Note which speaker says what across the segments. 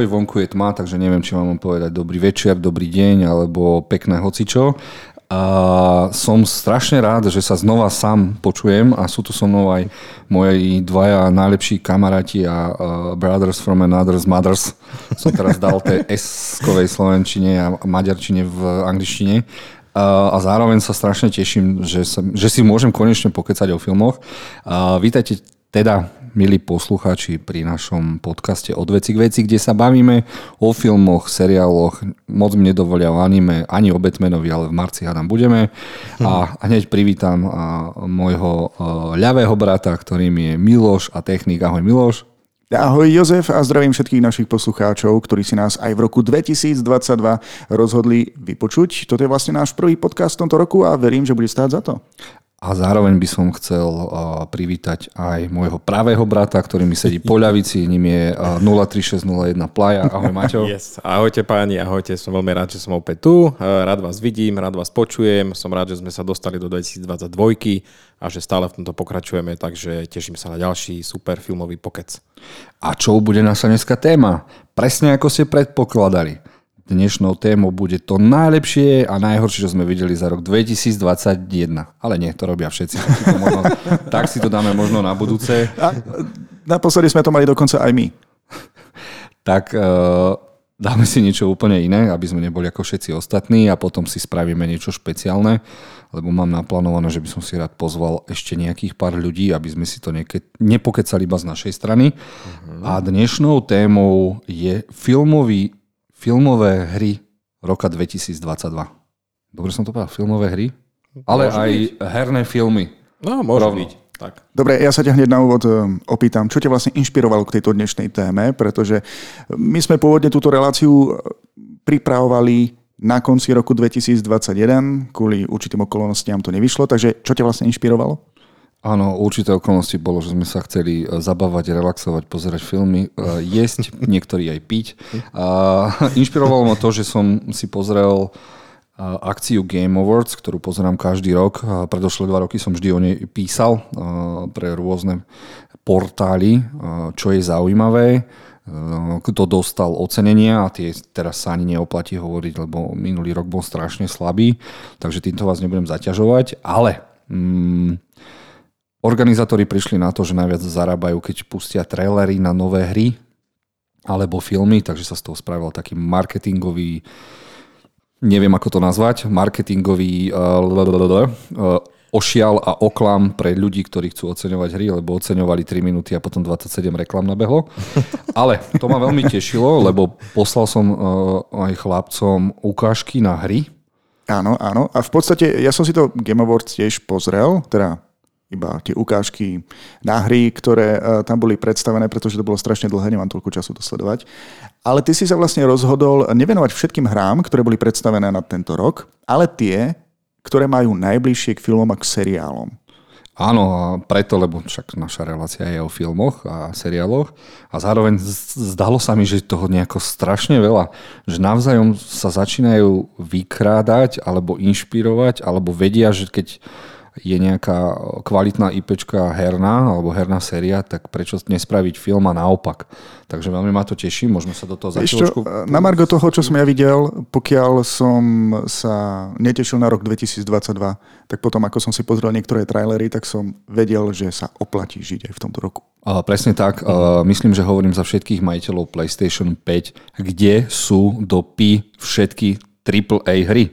Speaker 1: ahoj, vonku je tma, takže neviem, či mám povedať dobrý večer, dobrý deň, alebo pekné hocičo. A som strašne rád, že sa znova sám počujem a sú tu so mnou aj moji dvaja najlepší kamaráti a uh, brothers from another mothers. Som teraz dal tej S-kovej slovenčine a maďarčine v angličtine. Uh, a zároveň sa strašne teším, že, sa, že si môžem konečne pokecať o filmoch. Uh, vítajte teda milí poslucháči, pri našom podcaste Od veci k veci, kde sa bavíme o filmoch, seriáloch, moc mi nedovolia o anime, ani o Batmanovi, ale v marci hádam budeme. A hneď privítam môjho ľavého brata, ktorým je Miloš a technik. Ahoj Miloš.
Speaker 2: Ahoj Jozef a zdravím všetkých našich poslucháčov, ktorí si nás aj v roku 2022 rozhodli vypočuť. Toto je vlastne náš prvý podcast v tomto roku a verím, že bude stáť za to.
Speaker 1: A zároveň by som chcel privítať aj môjho pravého brata, ktorý mi sedí po ľavici, ním je 03601 Plaja. Ahoj Maťo.
Speaker 3: Yes. Ahojte páni, ahojte, som veľmi rád, že som opäť tu. Rád vás vidím, rád vás počujem, som rád, že sme sa dostali do 2022 a že stále v tomto pokračujeme, takže teším sa na ďalší super filmový pokec.
Speaker 1: A čo bude naša dneska téma? Presne ako ste predpokladali Dnešnou témou bude to najlepšie a najhoršie, čo sme videli za rok 2021. Ale nie, to robia všetci. To možno, tak si to dáme možno na budúce. A
Speaker 2: naposledy sme to mali dokonca aj my.
Speaker 1: tak uh, dáme si niečo úplne iné, aby sme neboli ako všetci ostatní a potom si spravíme niečo špeciálne, lebo mám naplánované, že by som si rád pozval ešte nejakých pár ľudí, aby sme si to nieke- nepokecali iba z našej strany. Uh-huh. A dnešnou témou je filmový filmové hry roka 2022. Dobre som to povedal, filmové hry? Ale môže aj byť. herné filmy.
Speaker 3: No, môže Rovno. byť. Tak.
Speaker 2: Dobre, ja sa ťa hneď na úvod um, opýtam, čo ťa vlastne inšpirovalo k tejto dnešnej téme, pretože my sme pôvodne túto reláciu uh, pripravovali na konci roku 2021, kvôli určitým okolnostiam to nevyšlo, takže čo ťa vlastne inšpirovalo?
Speaker 1: Áno, určité okolnosti bolo, že sme sa chceli e, zabávať, relaxovať, pozerať filmy, e, jesť, niektorí aj piť. A inšpirovalo ma to, že som si pozrel e, akciu Game Awards, ktorú pozerám každý rok. Predošlé dva roky som vždy o nej písal pre rôzne portály, čo je zaujímavé kto dostal ocenenia a tie teraz sa ani neoplatí hovoriť, lebo minulý rok bol strašne slabý, takže týmto vás nebudem zaťažovať, ale mm, Organizátori prišli na to, že najviac zarábajú, keď pustia trailery na nové hry alebo filmy, takže sa z toho spravil taký marketingový, neviem ako to nazvať, marketingový uh, ošial a oklam pre ľudí, ktorí chcú oceňovať hry, lebo oceňovali 3 minúty a potom 27 reklam nabehlo. Ale to ma veľmi tešilo, lebo poslal som uh, aj chlapcom ukážky na hry.
Speaker 2: Áno, áno. A v podstate ja som si to Game Awards tiež pozrel, teda iba tie ukážky na hry, ktoré uh, tam boli predstavené, pretože to bolo strašne dlhé, nemám toľko času to sledovať. Ale ty si sa vlastne rozhodol nevenovať všetkým hrám, ktoré boli predstavené na tento rok, ale tie, ktoré majú najbližšie k filmom a k seriálom.
Speaker 1: Áno, a preto, lebo však naša relácia je o filmoch a seriáloch a zároveň zdalo sa mi, že toho nejako strašne veľa, že navzájom sa začínajú vykrádať alebo inšpirovať, alebo vedia, že keď je nejaká kvalitná IPčka herná alebo herná séria, tak prečo nespraviť film a naopak. Takže veľmi ma to teší, môžeme sa do toho
Speaker 2: začať. Na margo toho, čo som ja videl, pokiaľ som sa netešil na rok 2022, tak potom ako som si pozrel niektoré trailery, tak som vedel, že sa oplatí žiť aj v tomto roku.
Speaker 1: Uh, presne tak. Uh, myslím, že hovorím za všetkých majiteľov PlayStation 5, kde sú do P všetky AAA hry.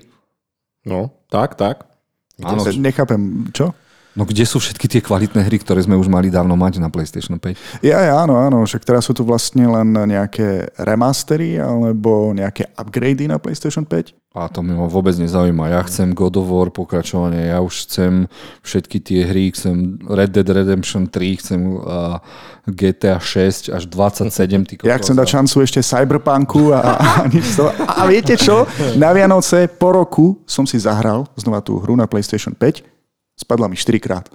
Speaker 3: No, tak, tak.
Speaker 2: Áno. Nechápem, čo?
Speaker 1: No kde sú všetky tie kvalitné hry, ktoré sme už mali dávno mať na PlayStation 5?
Speaker 2: Ja, ja, áno, áno, však teraz sú tu vlastne len nejaké remastery alebo nejaké upgrady na PlayStation 5.
Speaker 1: A to mi vôbec nezaujíma. Ja chcem God of War pokračovanie, ja už chcem všetky tie hry, chcem Red Dead Redemption 3, chcem uh, GTA 6 až 27. Ty
Speaker 2: ja chcem dať šancu ešte Cyberpunku a, a, nič to. A viete čo? Na Vianoce po roku som si zahral znova tú hru na PlayStation 5 Spadla mi 4 krát.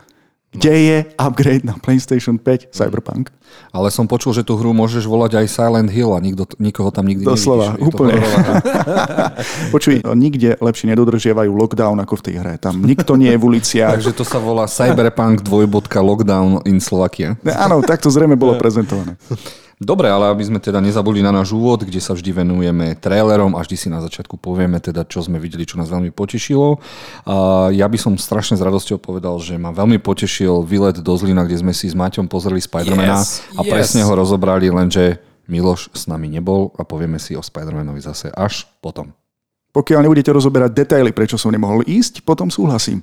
Speaker 2: Kde je upgrade na PlayStation 5 Cyberpunk?
Speaker 1: Ale som počul, že tú hru môžeš volať aj Silent Hill a nikto, nikoho tam nikdy
Speaker 2: Doslova,
Speaker 1: nevidíš.
Speaker 2: úplne. Počuj, nikde lepšie nedodržiavajú lockdown ako v tej hre. Tam nikto nie je v uliciach.
Speaker 1: Takže to sa volá Cyberpunk dvojbodka lockdown in Slovakia.
Speaker 2: Áno, tak to zrejme bolo prezentované.
Speaker 1: Dobre, ale aby sme teda nezabudli na náš úvod, kde sa vždy venujeme trailerom a vždy si na začiatku povieme teda, čo sme videli, čo nás veľmi potešilo. A ja by som strašne s radosťou povedal, že ma veľmi potešil výlet do Zlina, kde sme si s Maťom pozreli Spidermana
Speaker 3: Yes,
Speaker 1: a
Speaker 3: yes.
Speaker 1: presne ho rozobrali, lenže Miloš s nami nebol a povieme si o Spidermanovi zase až potom.
Speaker 2: Pokiaľ nebudete rozoberať detaily, prečo som nemohol ísť, potom súhlasím.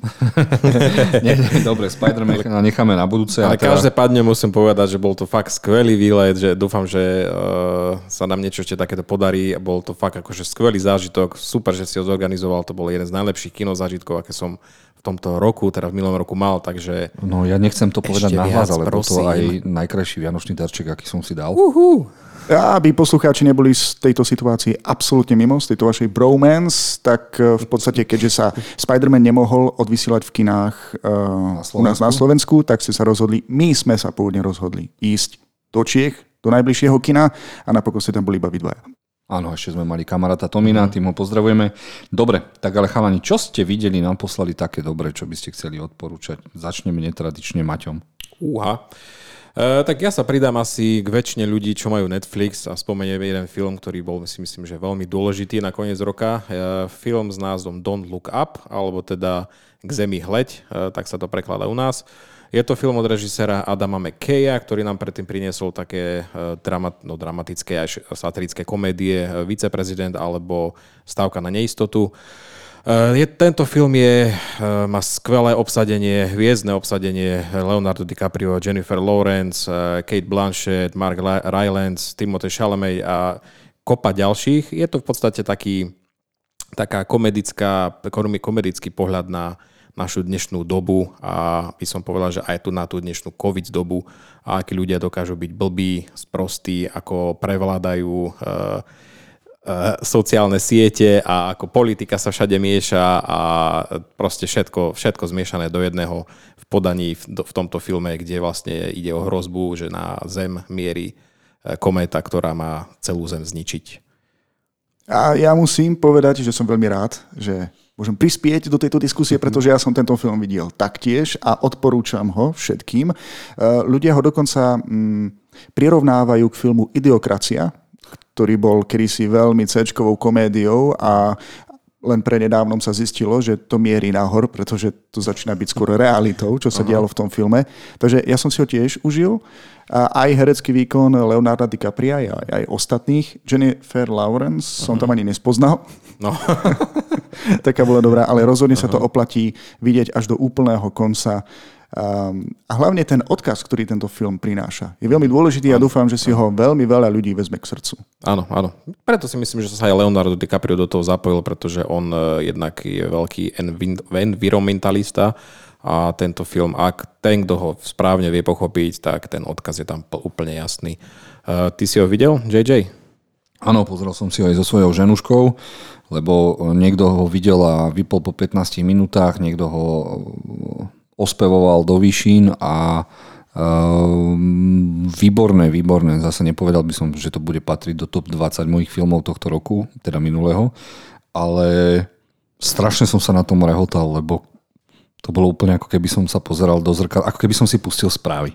Speaker 1: Nie, nie, dobre, Spider-Man necháme na budúce.
Speaker 3: Ale
Speaker 1: a teda,
Speaker 3: každopádne musím povedať, že bol to fakt skvelý výlet, že dúfam, že uh, sa nám niečo ešte takéto podarí. Bol to fakt akože skvelý zážitok. Super, že si ho zorganizoval. To bol jeden z najlepších kinozážitkov, aké som v tomto roku, teda v minulom roku mal, takže...
Speaker 1: No ja nechcem to povedať nahlas, ale bol to aj najkrajší vianočný darček, aký som si dal.
Speaker 3: Uhú.
Speaker 2: A aby poslucháči neboli z tejto situácii absolútne mimo, z tejto vašej bromance, tak eh, v podstate, keďže sa Spider-Man nemohol odvysielať v kinách uh, u nás na Slovensku, tak ste sa rozhodli, my sme sa pôvodne rozhodli ísť do Čiech, do najbližšieho kina a napokon ste tam boli iba vy dvaja.
Speaker 1: Áno, ešte sme mali kamaráta Tomina, tým ho pozdravujeme. Dobre, tak ale chalani, čo ste videli, nám poslali také dobre, čo by ste chceli odporúčať? Začneme netradične Maťom.
Speaker 3: Úha. E, tak ja sa pridám asi k väčšine ľudí, čo majú Netflix a spomeniem jeden film, ktorý bol si myslím, že veľmi dôležitý na koniec roka. E, film s názvom Don't Look Up, alebo teda K zemi hleď, e, tak sa to prekladá u nás. Je to film od režisera Adama McKeya, ktorý nám predtým priniesol také dramat, no, dramatické aj satirické komédie Viceprezident alebo Stávka na neistotu. E, Je, tento film je, e, má skvelé obsadenie, hviezdne obsadenie Leonardo DiCaprio, Jennifer Lawrence, e, Kate Blanchett, Mark Rylance, Timothée Chalamet a kopa ďalších. Je to v podstate taký, taká komedická, komedický pohľad na našu dnešnú dobu a by som povedal, že aj tu na tú dnešnú COVID dobu a akí ľudia dokážu byť blbí, sprostí, ako prevládajú uh, sociálne siete a ako politika sa všade mieša a proste všetko, všetko zmiešané do jedného v podaní v, v tomto filme, kde vlastne ide o hrozbu, že na Zem mierí eh, kométa, ktorá má celú Zem zničiť.
Speaker 2: A ja musím povedať, že som veľmi rád, že môžem prispieť do tejto diskusie, pretože ja som tento film videl taktiež a odporúčam ho všetkým. E, Ľudia ho dokonca mm, prirovnávajú k filmu Idiokracia, ktorý bol kedysi veľmi c komédiou a len prednedávnom sa zistilo, že to mierí nahor, pretože to začína byť skôr realitou, čo sa dialo v tom filme. Takže ja som si ho tiež užil. A aj herecký výkon Leonarda DiCapria, aj, aj ostatných. Jennifer Lawrence som tam ani nespoznal.
Speaker 3: No.
Speaker 2: Taká bola dobrá, ale rozhodne sa to oplatí vidieť až do úplného konca. Um, a hlavne ten odkaz, ktorý tento film prináša, je veľmi dôležitý a dúfam, že si ho veľmi veľa ľudí vezme k srdcu.
Speaker 3: Áno, áno. Preto si myslím, že sa aj Leonardo DiCaprio do toho zapojil, pretože on eh, jednak je veľký environmentalista a tento film, ak ten, kto ho správne vie pochopiť, tak ten odkaz je tam pl- úplne jasný. Uh, ty si ho videl, JJ?
Speaker 1: Áno, pozrel som si ho aj so svojou ženuškou, lebo niekto ho videl a vypol po 15 minútach, niekto ho ospevoval do výšin a Um, výborné, výborné. Zase nepovedal by som, že to bude patriť do top 20 mojich filmov tohto roku, teda minulého, ale strašne som sa na tom rehotal, lebo to bolo úplne ako keby som sa pozeral do zrkadla, ako keby som si pustil správy.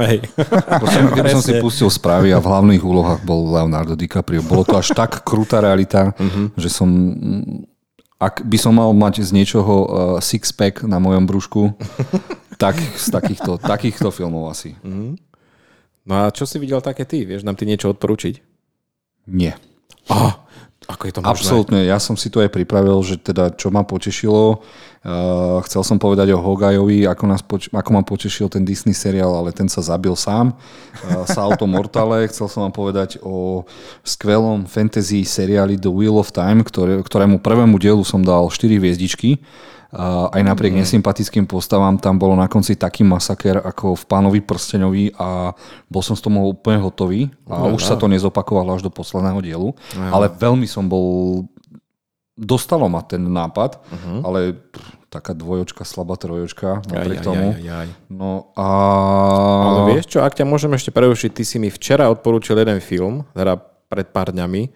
Speaker 3: Hej.
Speaker 1: Ako keby som si pustil správy a v hlavných úlohách bol Leonardo DiCaprio. Bolo to až tak krutá realita, že som... Ak by som mal mať z niečoho uh, six-pack na mojom brúšku, tak z takýchto, takýchto filmov asi.
Speaker 3: No a čo si videl také ty? Vieš nám ty niečo odporučiť?
Speaker 1: Nie.
Speaker 3: Ah, ako je to možné?
Speaker 1: Absolútne, ja som si to aj pripravil, že teda čo ma potešilo. Uh, chcel som povedať o Hogajovi, ako, nás poč- ako ma potešil ten Disney seriál, ale ten sa zabil sám. Uh, Salto Mortale. Chcel som vám povedať o skvelom fantasy seriáli The Wheel of Time, ktoré, ktorému prvému dielu som dal 4 hviezdičky. Aj napriek mm. nesympatickým postavám tam bolo na konci taký masaker ako v Pánovi prsteňovi a bol som z toho úplne hotový a
Speaker 3: No,
Speaker 1: už sa to nezopakovalo až do posledného dielu. Ale veľmi som bol... Dostalo ma ten nápad, uh-huh. ale pff, taká dvojočka, slabá trojočka napriek
Speaker 3: Aj, aj,
Speaker 1: tomu.
Speaker 3: aj, aj, aj.
Speaker 1: No a...
Speaker 3: Ale vieš čo, ak ťa môžem ešte prerušiť, ty si mi včera odporúčil jeden film, teda pred pár dňami,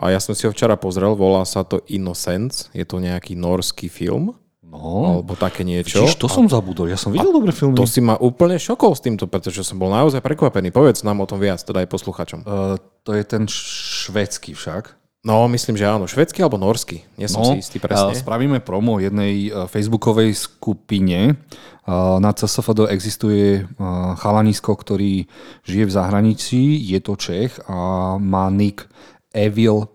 Speaker 3: a ja som si ho včera pozrel, volá sa to Innocence, je to nejaký norský film. No, alebo také niečo.
Speaker 1: Čiže to som zabudol, ja som videl dobré filmy.
Speaker 3: To si ma úplne šokol s týmto, pretože som bol naozaj prekvapený. Povedz nám o tom viac, teda aj posluchačom. Uh,
Speaker 1: to je ten švedský však.
Speaker 3: No, myslím, že áno. Švedský alebo norský. Nie som no, si istý presne.
Speaker 1: Spravíme promo jednej e, facebookovej skupine. E, na CSFD existuje e, chalanisko, ktorý žije v zahraničí. Je to Čech a má nick Evil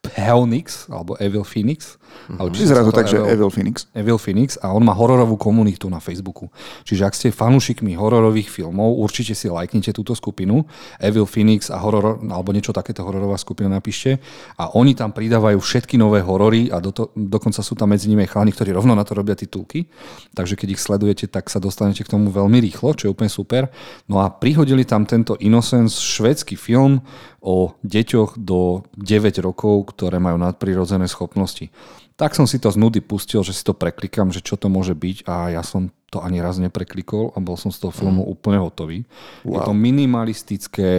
Speaker 1: Phoenix, alebo Evil Phoenix.
Speaker 2: Mm-hmm. Ale Vyzerá to tak, že Evil Phoenix.
Speaker 1: Evil Phoenix a on má hororovú komunitu na Facebooku. Čiže ak ste fanúšikmi hororových filmov, určite si lajknite túto skupinu. Evil Phoenix a horor, alebo niečo takéto hororová skupina napíšte. A oni tam pridávajú všetky nové horory a do to, dokonca sú tam medzi nimi chalani, ktorí rovno na to robia titulky. Takže keď ich sledujete, tak sa dostanete k tomu veľmi rýchlo, čo je úplne super. No a prihodili tam tento Innocence, švedský film o deťoch do 9 rokov, ktoré majú nadprirodzené schopnosti. Tak som si to z nudy pustil, že si to preklikám, že čo to môže byť a ja som to ani raz nepreklikol a bol som z toho filmu mm. úplne hotový. Wow. Je to minimalistické,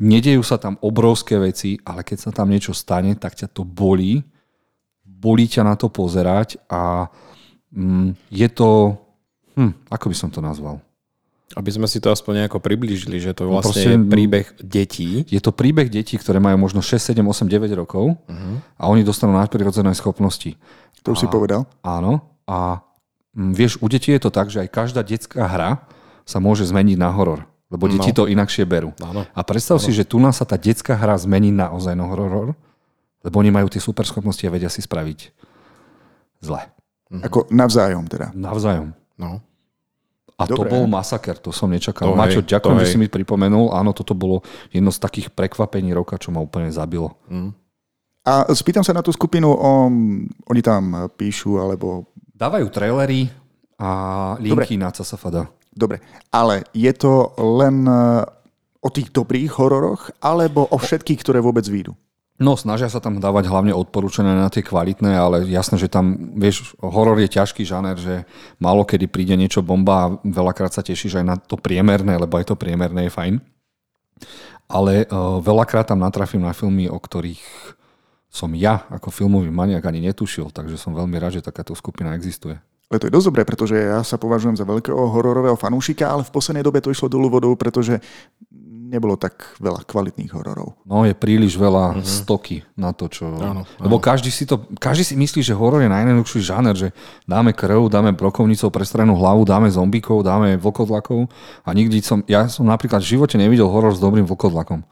Speaker 1: nedejú sa tam obrovské veci, ale keď sa tam niečo stane, tak ťa to bolí. Bolí ťa na to pozerať a mm, je to... Hm, ako by som to nazval?
Speaker 3: Aby sme si to aspoň nejako priblížili, že to no vlastne no je príbeh detí.
Speaker 1: Je to príbeh detí, ktoré majú možno 6, 7, 8, 9 rokov uh-huh. a oni dostanú nadprirodzené schopnosti.
Speaker 2: To už si povedal.
Speaker 1: Áno. A m, mm, vieš, u detí je to tak, že aj každá detská hra sa môže zmeniť na horor. Lebo deti no. to inakšie berú. Áno. A predstav Áno. si, že tu nás sa tá detská hra zmení naozaj na horor, lebo oni majú tie super schopnosti a vedia si spraviť zle.
Speaker 2: Mhm. Ako navzájom teda.
Speaker 1: Navzájom.
Speaker 3: No.
Speaker 1: A Dobre. to bol masaker, to som nečakal. To Mačo, hej, ďakujem, že hej. si mi pripomenul. Áno, toto bolo jedno z takých prekvapení roka, čo ma úplne zabilo. Mm.
Speaker 2: A spýtam sa na tú skupinu, o, oni tam píšu, alebo...
Speaker 1: Dávajú trailery a linky Dobre. na CSFD.
Speaker 2: Dobre, ale je to len e, o tých dobrých hororoch, alebo o všetkých, ktoré vôbec výjdu?
Speaker 1: No, snažia sa tam dávať hlavne odporúčané na tie kvalitné, ale jasné, že tam, vieš, horor je ťažký žáner, že málo kedy príde niečo bomba a veľakrát sa tešíš aj na to priemerné, lebo aj to priemerné je fajn. Ale uh, veľakrát tam natrafím na filmy, o ktorých som ja ako filmový maniak ani netušil, takže som veľmi rád, že takáto skupina existuje.
Speaker 2: Ale to je dosť dobré, pretože ja sa považujem za veľkého hororového fanúšika, ale v poslednej dobe to išlo dolu vodou, pretože nebolo tak veľa kvalitných hororov.
Speaker 1: No je príliš veľa uh-huh. stoky na to, čo... Áno, áno. Lebo každý si, to, každý si myslí, že horor je najjednoduchší žáner, že dáme krv, dáme brokovnicou prestranú hlavu, dáme zombíkov, dáme vlkodlakov a nikdy som... Ja som napríklad v živote nevidel horor s dobrým vlkodlakom.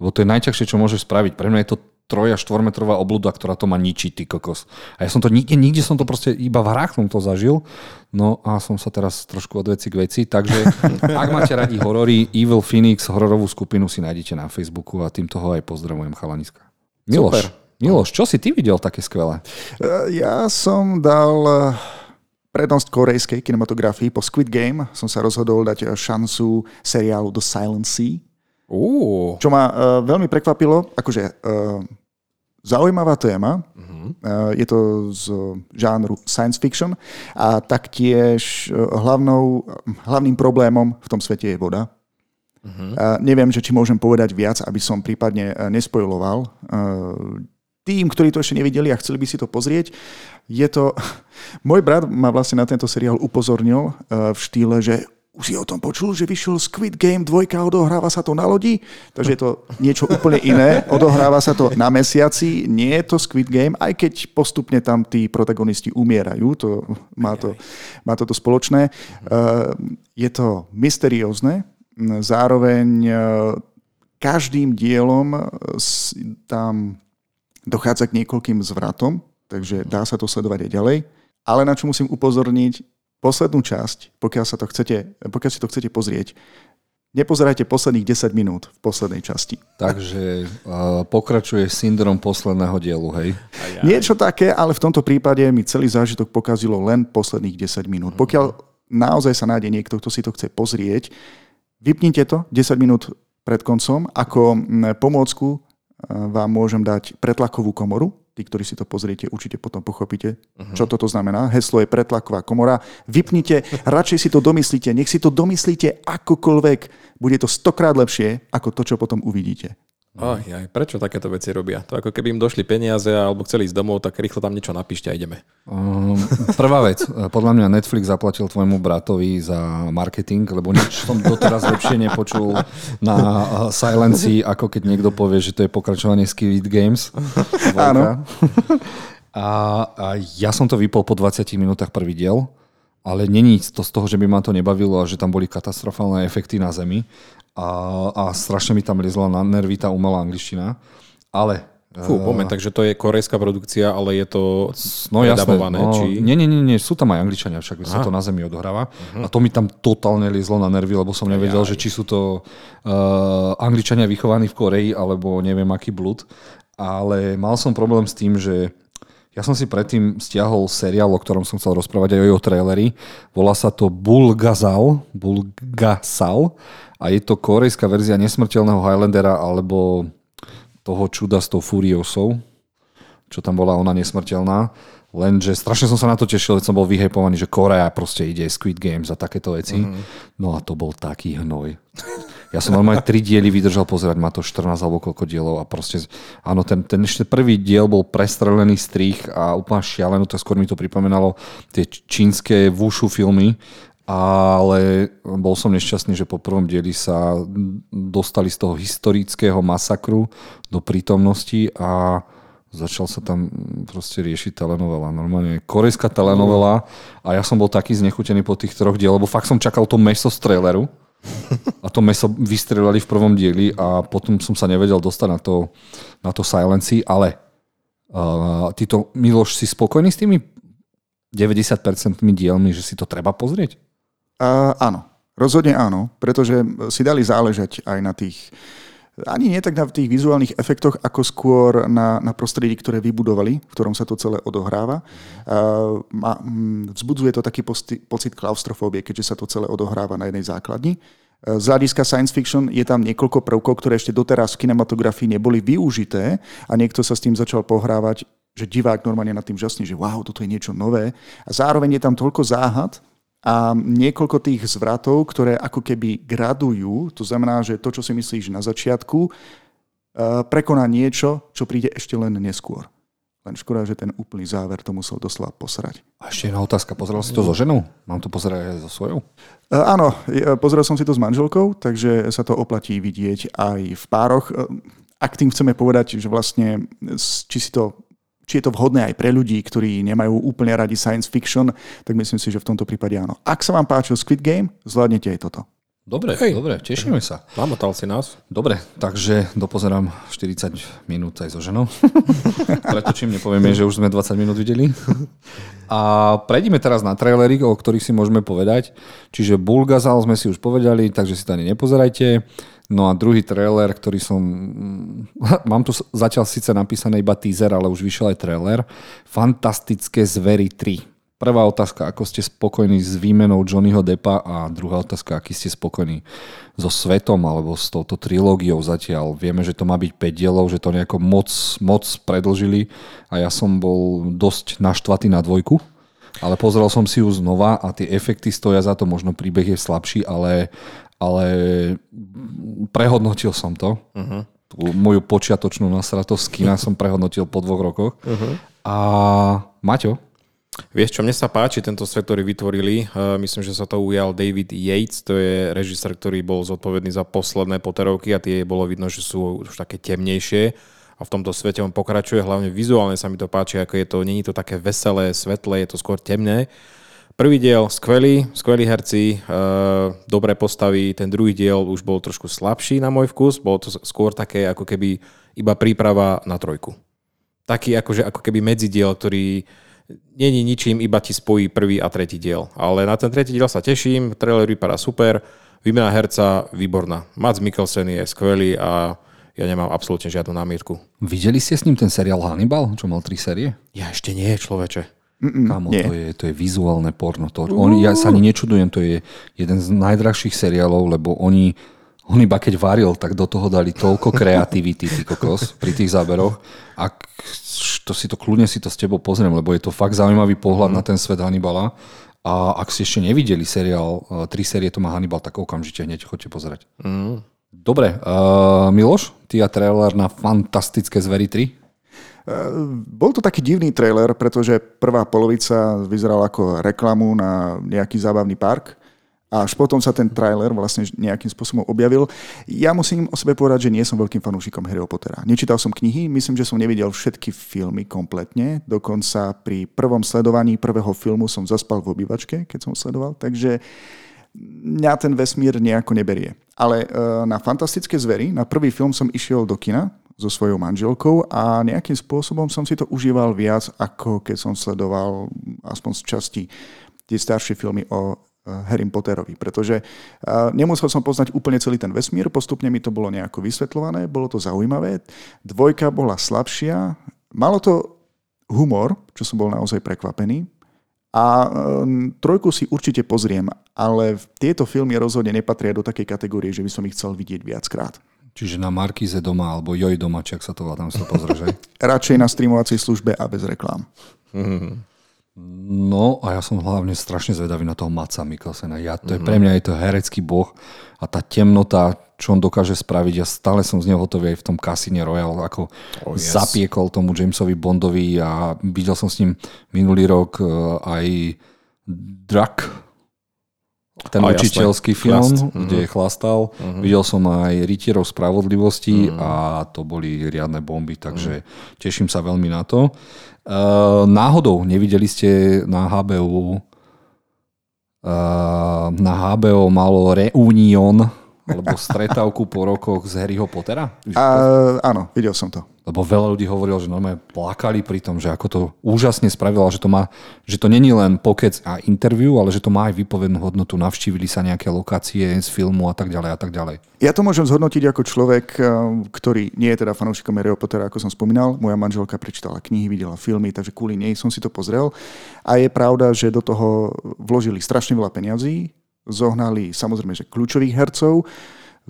Speaker 1: Lebo to je najťažšie, čo môžeš spraviť. Pre mňa je to troj až štvormetrová obluda, ktorá to má ničiť, ty kokos. A ja som to nikde, nikde som to proste iba v hrách som to zažil. No a som sa teraz trošku od veci k veci. Takže ak máte radi horory, Evil Phoenix, hororovú skupinu si nájdete na Facebooku a týmto ho aj pozdravujem chalaniska. Miloš, Super. Miloš, čo si ty videl také skvelé?
Speaker 2: E, ja som dal e, prednosť korejskej kinematografii. Po Squid Game som sa rozhodol dať šancu seriálu The Silent Sea.
Speaker 3: Uh.
Speaker 2: Čo ma uh, veľmi prekvapilo, akože uh, Zaujímavá téma. Uh-huh. Je to z žánru science fiction a taktiež hlavnou, hlavným problémom v tom svete je voda. Uh-huh. A neviem, že či môžem povedať viac, aby som prípadne nespojiloval. Tým, ktorí to ešte nevideli a chceli by si to pozrieť, je to... Môj brat ma vlastne na tento seriál upozornil v štýle, že už si o tom počul, že vyšiel Squid Game 2, odohráva sa to na lodi, takže je to niečo úplne iné. Odohráva sa to na mesiaci, nie je to Squid Game, aj keď postupne tam tí protagonisti umierajú, to má, to, má toto spoločné. Uh, je to mysteriózne, zároveň uh, každým dielom tam dochádza k niekoľkým zvratom, takže dá sa to sledovať aj ďalej. Ale na čo musím upozorniť, poslednú časť, pokiaľ, sa to chcete, pokiaľ si to chcete pozrieť, nepozerajte posledných 10 minút v poslednej časti.
Speaker 1: Takže uh, pokračuje syndrom posledného dielu, hej?
Speaker 2: Aj, aj. Niečo také, ale v tomto prípade mi celý zážitok pokazilo len posledných 10 minút. Mm-hmm. Pokiaľ naozaj sa nájde niekto, kto si to chce pozrieť, vypnite to 10 minút pred koncom. Ako pomôcku vám môžem dať pretlakovú komoru, Tí, ktorí si to pozriete, určite potom pochopíte, uh-huh. čo toto znamená. Heslo je pretlaková komora. Vypnite, radšej si to domyslíte. Nech si to domyslíte akokoľvek. Bude to stokrát lepšie, ako to, čo potom uvidíte.
Speaker 3: Ach, aj, prečo takéto veci robia? To ako keby im došli peniaze alebo chceli ísť domov, tak rýchlo tam niečo napíšte a ideme.
Speaker 1: Um, prvá vec, podľa mňa Netflix zaplatil tvojmu bratovi za marketing, lebo nič som doteraz lepšie nepočul na Silenci, ako keď niekto povie, že to je pokračovanie Squid Games.
Speaker 2: Áno.
Speaker 1: A, a ja som to vypol po 20 minútach prvý diel, ale není to z toho, že by ma to nebavilo a že tam boli katastrofálne efekty na Zemi a, a strašne mi tam liezla na nervy tá umelá angličtina. Ale
Speaker 3: Fú, moment, takže to je korejská produkcia, ale je to
Speaker 1: No jasné, no,
Speaker 3: či...
Speaker 1: nie, nie, nie, nie, sú tam aj Angličania, však sa to na zemi odohráva. A to mi tam totálne liezlo na nervy, lebo som nevedel, že či sú to uh, Angličania vychovaní v Koreji, alebo neviem aký blud. Ale mal som problém s tým, že ja som si predtým stiahol seriál, o ktorom som chcel rozprávať aj o traileri. Volá sa to Bulgazal, Bulgasal a je to korejská verzia nesmrteľného Highlandera alebo toho čuda s tou Furiosou, čo tam bola ona nesmrteľná. Lenže strašne som sa na to tešil, keď som bol vyhejpovaný, že Korea proste ide Squid Games a takéto veci. Mm-hmm. No a to bol taký hnoj. Ja som normálne tri diely vydržal pozerať, má to 14 alebo koľko dielov a proste, áno, ten, ten ešte prvý diel bol prestrelený strich a úplne šialený, to skôr mi to pripomenalo tie čínske wushu filmy, ale bol som nešťastný, že po prvom dieli sa dostali z toho historického masakru do prítomnosti a začal sa tam proste riešiť telenovela. Normálne korejská telenovela a ja som bol taký znechutený po tých troch diel, lebo fakt som čakal to meso z traileru a to meso vystrelali v prvom dieli a potom som sa nevedel dostať na to, na to silency, ale uh, to, Miloš, si spokojný s tými 90% dielmi, že si to treba pozrieť?
Speaker 2: Uh, áno, rozhodne áno, pretože si dali záležať aj na tých ani nie tak na tých vizuálnych efektoch, ako skôr na, na prostredí, ktoré vybudovali, v ktorom sa to celé odohráva. Uh, ma, vzbudzuje to taký posti, pocit klaustrofóbie, keďže sa to celé odohráva na jednej základni. Z hľadiska science fiction je tam niekoľko prvkov, ktoré ešte doteraz v kinematografii neboli využité a niekto sa s tým začal pohrávať, že divák normálne nad tým žasne, že wow, toto je niečo nové. A zároveň je tam toľko záhad, a niekoľko tých zvratov, ktoré ako keby gradujú, to znamená, že to, čo si myslíš na začiatku, e, prekoná niečo, čo príde ešte len neskôr. Len škoda, že ten úplný záver to musel doslova posrať.
Speaker 1: A ešte jedna otázka. Pozeral si to so ženou? Mám to pozerať aj so svojou?
Speaker 2: Uh, áno, pozrel som si to s manželkou, takže sa to oplatí vidieť aj v pároch. Ak tým chceme povedať, že vlastne či si to či je to vhodné aj pre ľudí, ktorí nemajú úplne radi science fiction, tak myslím si, že v tomto prípade áno. Ak sa vám páčil Squid Game, zvládnete aj toto.
Speaker 1: Dobre, Hej. dobre, tešíme sa.
Speaker 3: Zamotal si nás.
Speaker 1: Dobre, takže dopozerám 40 minút aj so ženou. Pretočím, nepovieme, že už sme 20 minút videli. A prejdeme teraz na trailery, o ktorých si môžeme povedať. Čiže Bulgazal sme si už povedali, takže si to ani nepozerajte. No a druhý trailer, ktorý som... Mám tu zatiaľ síce napísané iba teaser, ale už vyšiel aj trailer. Fantastické zvery 3. Prvá otázka, ako ste spokojní s výmenou Johnnyho Deppa a druhá otázka, aký ste spokojní so svetom alebo s touto trilógiou zatiaľ. Vieme, že to má byť 5 dielov, že to nejako moc, moc predlžili a ja som bol dosť naštvatý na dvojku. Ale pozrel som si ju znova a tie efekty stoja za to, možno príbeh je slabší, ale, ale prehodnotil som to. Uh-huh. Tú moju počiatočnú nasratosť kina som prehodnotil po dvoch rokoch. Uh-huh. A Maťo?
Speaker 3: Vieš čo, mne sa páči tento svet, ktorý vytvorili. Myslím, že sa to ujal David Yates, to je režisér, ktorý bol zodpovedný za posledné poterovky a tie bolo vidno, že sú už také temnejšie a v tomto svete on pokračuje, hlavne vizuálne sa mi to páči, ako je to, není to také veselé, svetlé, je to skôr temné. Prvý diel skvelý, skvelí herci, e, dobré postavy, ten druhý diel už bol trošku slabší na môj vkus, bolo to skôr také ako keby iba príprava na trojku. Taký akože ako keby medzidiel, ktorý není ničím, iba ti spojí prvý a tretí diel. Ale na ten tretí diel sa teším, trailer vypadá super, výmena herca výborná. Mats Mikkelsen je skvelý a ja nemám absolútne žiadnu námietku.
Speaker 1: Videli ste s ním ten seriál Hannibal, čo mal tri série?
Speaker 3: Ja ešte nie, človeče.
Speaker 1: Kámo, to je, to je vizuálne porno. To, on, ja sa ani nečudujem, to je jeden z najdrahších seriálov, lebo oni, on iba keď varil, tak do toho dali toľko kreativity, ty kokos, pri tých záberoch. A to si to kľudne si to s tebou pozriem, lebo je to fakt zaujímavý pohľad mm. na ten svet Hannibala. A ak ste ešte nevideli seriál, tri série to má Hannibal, tak okamžite hneď chodte pozerať.
Speaker 3: Mm.
Speaker 1: Dobre, uh, Miloš, ty a trailer na Fantastické zvery 3?
Speaker 2: Bol to taký divný trailer, pretože prvá polovica vyzerala ako reklamu na nejaký zábavný park a až potom sa ten trailer vlastne nejakým spôsobom objavil. Ja musím o sebe povedať, že nie som veľkým fanúšikom Harryho Pottera. Nečítal som knihy, myslím, že som nevidel všetky filmy kompletne, dokonca pri prvom sledovaní prvého filmu som zaspal v obývačke, keď som sledoval, takže mňa ten vesmír nejako neberie. Ale e, na Fantastické zvery, na prvý film som išiel do kina so svojou manželkou a nejakým spôsobom som si to užíval viac, ako keď som sledoval aspoň z časti tie staršie filmy o Harry Potterovi, pretože nemusel som poznať úplne celý ten vesmír, postupne mi to bolo nejako vysvetľované, bolo to zaujímavé. Dvojka bola slabšia, malo to humor, čo som bol naozaj prekvapený. A trojku si určite pozriem, ale tieto filmy rozhodne nepatria do takej kategórie, že by som ich chcel vidieť viackrát.
Speaker 1: Čiže na Markize doma alebo Joj doma, či ak sa to volá, tam sa to pozrieš,
Speaker 2: Radšej na streamovacej službe a bez reklám. Mm-hmm.
Speaker 1: No a ja som hlavne strašne zvedavý na toho Maca Mikkelsena. Ja, to je pre mňa je to herecký boh a tá temnota, čo on dokáže spraviť, ja stále som z neho hotový aj v tom Casine Royale, ako oh, yes. zapiekol tomu Jamesovi Bondovi a videl som s ním minulý rok uh, aj Drak, ten a učiteľský jasné. film, Chlast. kde mm-hmm. chlastal. Mm-hmm. Videl som aj Rytierov spravodlivosti mm-hmm. a to boli riadne bomby, takže mm-hmm. teším sa veľmi na to. Uh, náhodou nevideli ste na HBO uh, na HBO malo Reunion alebo stretávku po rokoch z Harryho Pottera?
Speaker 2: Uh, áno, videl som to.
Speaker 1: Lebo veľa ľudí hovorilo, že normálne plakali pri tom, že ako to úžasne spravilo, že to má, že to není len pokec a interview, ale že to má aj výpovednú hodnotu. Navštívili sa nejaké lokácie z filmu a tak ďalej a tak ďalej.
Speaker 2: Ja to môžem zhodnotiť ako človek, eh, ktorý nie je teda fanúšikom Harryho Pottera, ako som spomínal. Moja manželka prečítala knihy, videla filmy, takže kvôli nej som si to pozrel. A je pravda, že do toho vložili strašne veľa peňazí, zohnali samozrejme, že kľúčových hercov,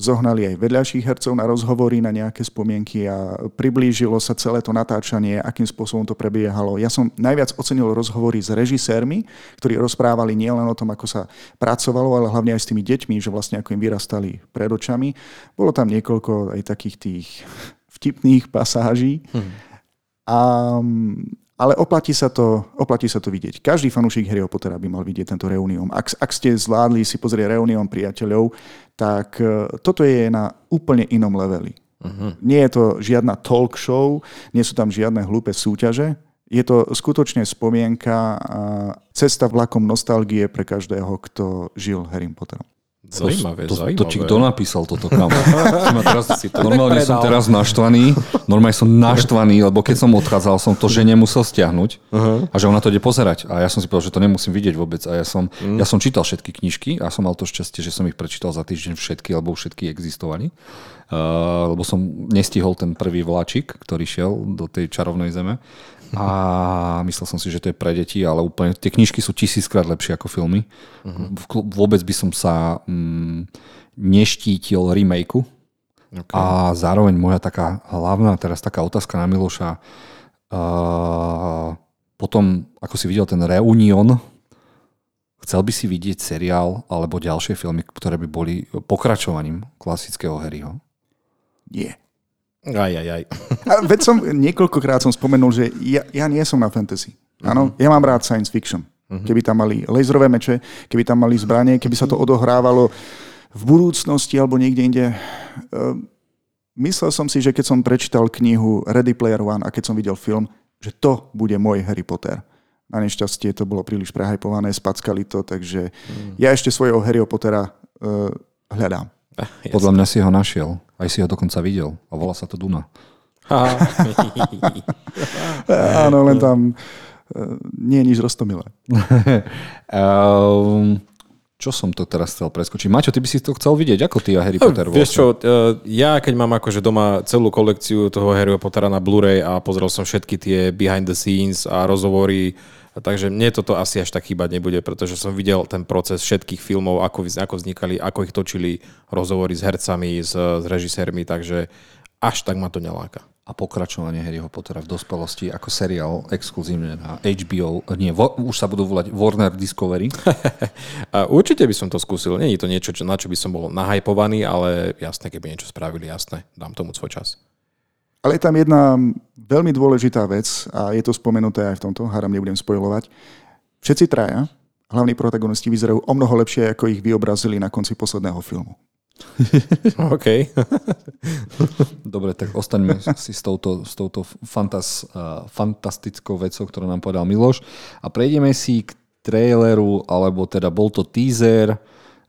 Speaker 2: zohnali aj vedľajších hercov na rozhovory, na nejaké spomienky a priblížilo sa celé to natáčanie, akým spôsobom to prebiehalo. Ja som najviac ocenil rozhovory s režisérmi, ktorí rozprávali nielen o tom, ako sa pracovalo, ale hlavne aj s tými deťmi, že vlastne ako im vyrastali pred očami. Bolo tam niekoľko aj takých tých vtipných pasáží. Hmm. A ale oplatí sa to, oplatí sa to vidieť. Každý fanúšik Harryho Pottera by mal vidieť tento reunión. Ak, ak ste zvládli si pozrieť reunión priateľov, tak e, toto je na úplne inom leveli. Uh-huh. Nie je to žiadna talk show, nie sú tam žiadne hlúpe súťaže. Je to skutočne spomienka a cesta vlakom nostalgie pre každého, kto žil Harry Potterom.
Speaker 3: Zaujímavé,
Speaker 1: to,
Speaker 3: zaujímavé.
Speaker 1: To, to či kto napísal toto kam? teraz, normálne som teraz naštvaný, normálne som naštvaný, lebo keď som odchádzal, som to že nemusel stiahnuť uh-huh. a že ona to ide pozerať. A ja som si povedal, že to nemusím vidieť vôbec. A ja som, uh-huh. ja som čítal všetky knižky a som mal to šťastie, že som ich prečítal za týždeň všetky, lebo všetky existovali. Uh, lebo som nestihol ten prvý vláčik, ktorý šiel do tej čarovnej zeme a myslel som si, že to je pre deti, ale úplne tie knižky sú tisíckrát lepšie ako filmy. Uh-huh. Vôbec by som sa mm, neštítil remakeu. Okay. A zároveň moja taká hlavná teraz taká otázka na Miloša. Uh, potom, ako si videl ten Reunion, chcel by si vidieť seriál alebo ďalšie filmy, ktoré by boli pokračovaním klasického Harryho?
Speaker 2: Nie.
Speaker 3: Aj, aj, aj.
Speaker 2: A veď som niekoľkokrát som spomenul, že ja, ja nie som na fantasy. Áno, uh-huh. ja mám rád science fiction. Uh-huh. Keby tam mali laserové meče, keby tam mali zbranie, keby sa to odohrávalo v budúcnosti alebo niekde inde. Uh, myslel som si, že keď som prečítal knihu Ready Player One a keď som videl film, že to bude môj Harry Potter. Na nešťastie to bolo príliš prehajpované, spackali to, takže uh-huh. ja ešte svojho Harryho Pottera uh, hľadám.
Speaker 1: Jasne. Podľa mňa si ho našiel. Aj si ho dokonca videl. A volá sa to Duna.
Speaker 2: Áno, len tam e, nie je nič roztomilé.
Speaker 1: um, čo som to teraz chcel preskočiť? Maťo, ty by si to chcel vidieť? Ako ty a Harry Potter?
Speaker 3: Vieš čo, e, ja keď mám akože doma celú kolekciu toho Harry Pottera na Blu-ray a pozrel som všetky tie behind the scenes a rozhovory Takže mne toto asi až tak chýbať nebude, pretože som videl ten proces všetkých filmov, ako, ako vznikali, ako ich točili, rozhovory s hercami, s, s režisérmi, takže až tak ma to neláka.
Speaker 1: a pokračovanie Harryho Pottera v dospelosti ako seriál exkluzívne na HBO, nie, vo, už sa budú volať Warner Discovery.
Speaker 3: určite by som to skúsil. Nie je to niečo, čo, na čo by som bol nahajpovaný, ale jasné, keby niečo spravili, jasné, dám tomu svoj čas.
Speaker 2: Ale je tam jedna veľmi dôležitá vec a je to spomenuté aj v tomto, haram nebudem spojovať. Všetci traja, hlavní protagonisti, vyzerajú o mnoho lepšie, ako ich vyobrazili na konci posledného filmu.
Speaker 3: OK.
Speaker 1: Dobre, tak ostaňme si s touto, s touto fantas, uh, fantastickou vecou, ktorú nám povedal Miloš. A prejdeme si k traileru, alebo teda bol to teaser,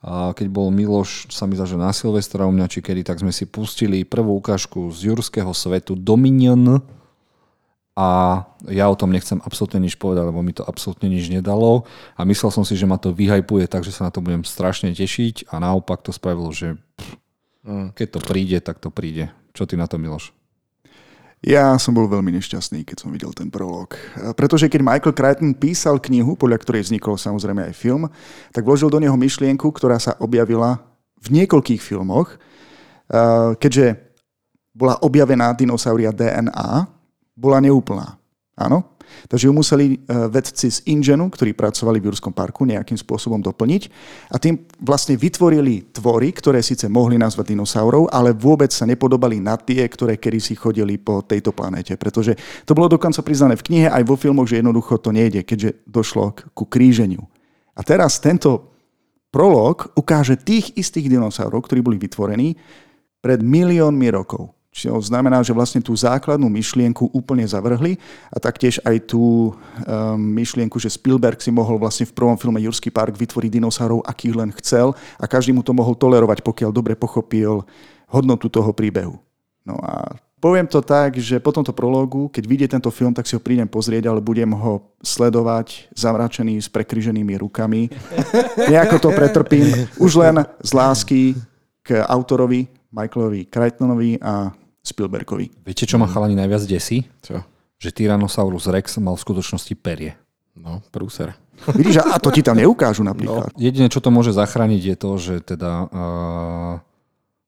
Speaker 1: a keď bol Miloš, sa mi zažil na Silvestra u mňa, či kedy, tak sme si pustili prvú ukážku z Jurského svetu Dominion, a ja o tom nechcem absolútne nič povedať, lebo mi to absolútne nič nedalo a myslel som si, že ma to vyhajpuje, takže sa na to budem strašne tešiť a naopak to spravilo, že mm. keď to príde, tak to príde. Čo ty na to, Miloš?
Speaker 2: Ja som bol veľmi nešťastný, keď som videl ten prolog. Pretože keď Michael Crichton písal knihu, podľa ktorej vznikol samozrejme aj film, tak vložil do neho myšlienku, ktorá sa objavila v niekoľkých filmoch. Keďže bola objavená dinosauria DNA, bola neúplná. Áno? Takže ju museli e, vedci z Ingenu, ktorí pracovali v Jurskom parku, nejakým spôsobom doplniť a tým vlastne vytvorili tvory, ktoré síce mohli nazvať dinosaurov, ale vôbec sa nepodobali na tie, ktoré kedy si chodili po tejto planéte. Pretože to bolo dokonca priznané v knihe aj vo filmoch, že jednoducho to nejde, keďže došlo ku kríženiu. A teraz tento prolog ukáže tých istých dinosaurov, ktorí boli vytvorení pred miliónmi rokov. Čo znamená, že vlastne tú základnú myšlienku úplne zavrhli a taktiež aj tú um, myšlienku, že Spielberg si mohol vlastne v prvom filme Jurský park vytvoriť dinosaurov, akých len chcel a každý mu to mohol tolerovať, pokiaľ dobre pochopil hodnotu toho príbehu. No a poviem to tak, že po tomto prologu, keď vidie tento film, tak si ho prídem pozrieť, ale budem ho sledovať zamračený s prekryženými rukami. Nejako to pretrpím, už len z lásky k autorovi Michaelovi Crichtonovi a Spielbergovi.
Speaker 1: Viete, čo ma chalani najviac desí?
Speaker 3: Čo?
Speaker 1: Že Tyrannosaurus Rex mal v skutočnosti perie.
Speaker 3: No, prúser.
Speaker 2: Vidíš, a to ti tam neukážu napríklad.
Speaker 1: No, jediné, čo to môže zachrániť, je to, že teda uh,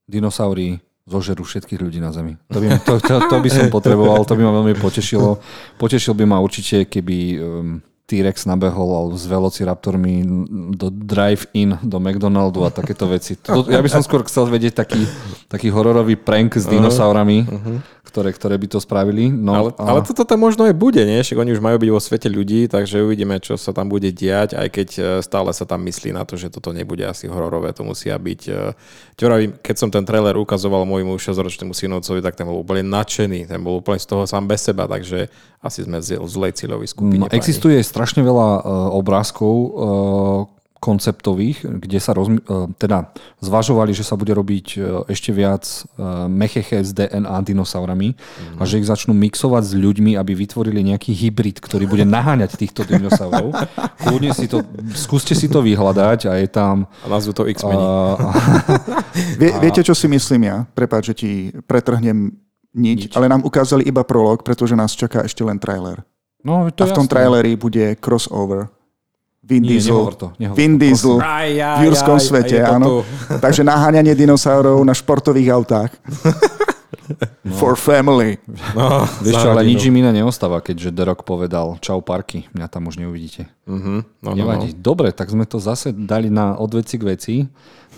Speaker 1: dinosaury zožerú všetkých ľudí na Zemi. To by, to, to, to by som potreboval, to by ma veľmi potešilo. Potešil by ma určite, keby um, T-Rex nabehol s velociraptormi do drive-in do McDonaldu a takéto veci. To, ja by som skôr chcel vedieť taký, taký hororový prank s dinosaurami, uh-huh. Ktoré, ktoré by to spravili. No,
Speaker 3: ale, a... ale toto tam možno aj bude, nie? Však oni už majú byť vo svete ľudí, takže uvidíme, čo sa tam bude diať, aj keď e, stále sa tam myslí na to, že toto nebude asi hororové, to musia byť... E, čo vravím, keď som ten trailer ukazoval môjmu 6-ročnému synovcovi, tak ten bol úplne nadšený, ten bol úplne z toho sám bez seba, takže asi sme v zlej cieľovej skupine.
Speaker 1: No, existuje strašne veľa uh, obrázkov uh, konceptových, kde sa rozmi- uh, teda zvažovali, že sa bude robiť uh, ešte viac uh, mecheche s DNA dinosaurami mm. a že ich začnú mixovať s ľuďmi, aby vytvorili nejaký hybrid, ktorý bude naháňať týchto dinosaurov. Kľudne si to, skúste si to vyhľadať a je tam...
Speaker 3: A nazvu to X-meni. Uh,
Speaker 2: Vie, viete, čo si myslím ja? Prepáč, že ti pretrhnem nič, nič, ale nám ukázali iba prolog, pretože nás čaká ešte len trailer.
Speaker 1: No, to
Speaker 2: a v tom jasné. traileri bude crossover. Vin
Speaker 1: Nie,
Speaker 2: Diesel,
Speaker 1: to,
Speaker 2: Vin Diesel aj, aj, v jurskom aj, svete, aj, áno. Takže naháňanie dinosaurov na športových autách. No. For family.
Speaker 1: No, Vieš čo, ale nič im iné neostáva, keďže The Rock povedal čau parky, mňa tam už neuvidíte. Uh-huh. No, Nevadí. No, no. Dobre, tak sme to zase dali na odveci k veci.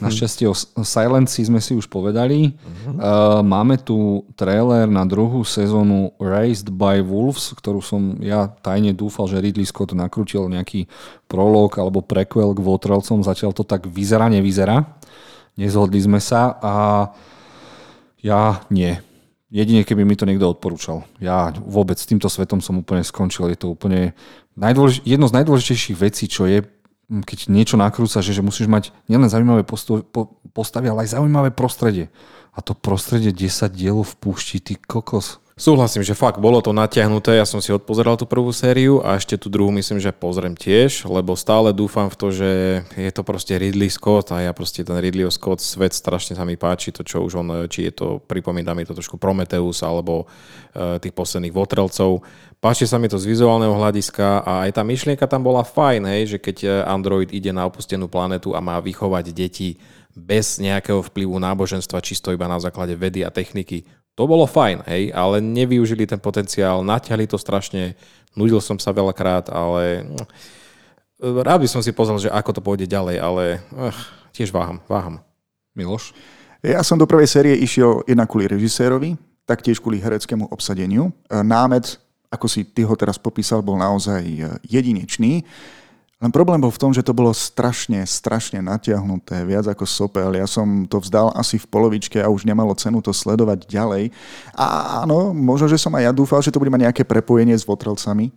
Speaker 1: Našťastie o Silenci sme si už povedali. Uh-huh. Uh, máme tu trailer na druhú sezónu Raised by Wolves, ktorú som ja tajne dúfal, že Ridley Scott nakrutil nejaký prolog alebo prequel k Votrelcom. Zatiaľ to tak vyzerá, nevyzerá. Nezhodli sme sa a ja nie. Jedine, keby mi to niekto odporúčal. Ja vôbec s týmto svetom som úplne skončil. Je to úplne najdôlež- jedno z najdôležitejších vecí, čo je keď niečo nakrúca, že, musíš mať nielen zaujímavé postavy, ale aj zaujímavé prostredie. A to prostredie 10 dielov v púšti, ty kokos.
Speaker 3: Súhlasím, že fakt bolo to natiahnuté, ja som si odpozeral tú prvú sériu a ešte tú druhú myslím, že pozriem tiež, lebo stále dúfam v to, že je to proste Ridley Scott a ja proste ten Ridley Scott svet strašne sa mi páči, to čo už on, či je to, pripomína mi to trošku Prometheus alebo uh, tých posledných Votrelcov. Páči sa mi to z vizuálneho hľadiska a aj tá myšlienka tam bola fajn, hej, že keď e, Android ide na opustenú planetu a má vychovať deti bez nejakého vplyvu náboženstva, čisto iba na základe vedy a techniky, To bolo fajn, hej, ale nevyužili ten potenciál, natiahli to strašne, nudil som sa veľakrát, ale hm, rád by som si pozrel, že ako to pôjde ďalej, ale ach, tiež váham, váham.
Speaker 1: Miloš?
Speaker 2: Ja som do prvej série išiel jednak kvôli režisérovi, taktiež kvôli hereckému obsadeniu. E, námet, ako si ty ho teraz popísal, bol naozaj e, jedinečný. Len problém bol v tom, že to bolo strašne, strašne natiahnuté, viac ako sopel. Ja som to vzdal asi v polovičke a už nemalo cenu to sledovať ďalej. A áno, možno, že som aj ja dúfal, že to bude mať nejaké prepojenie s Votrelcami,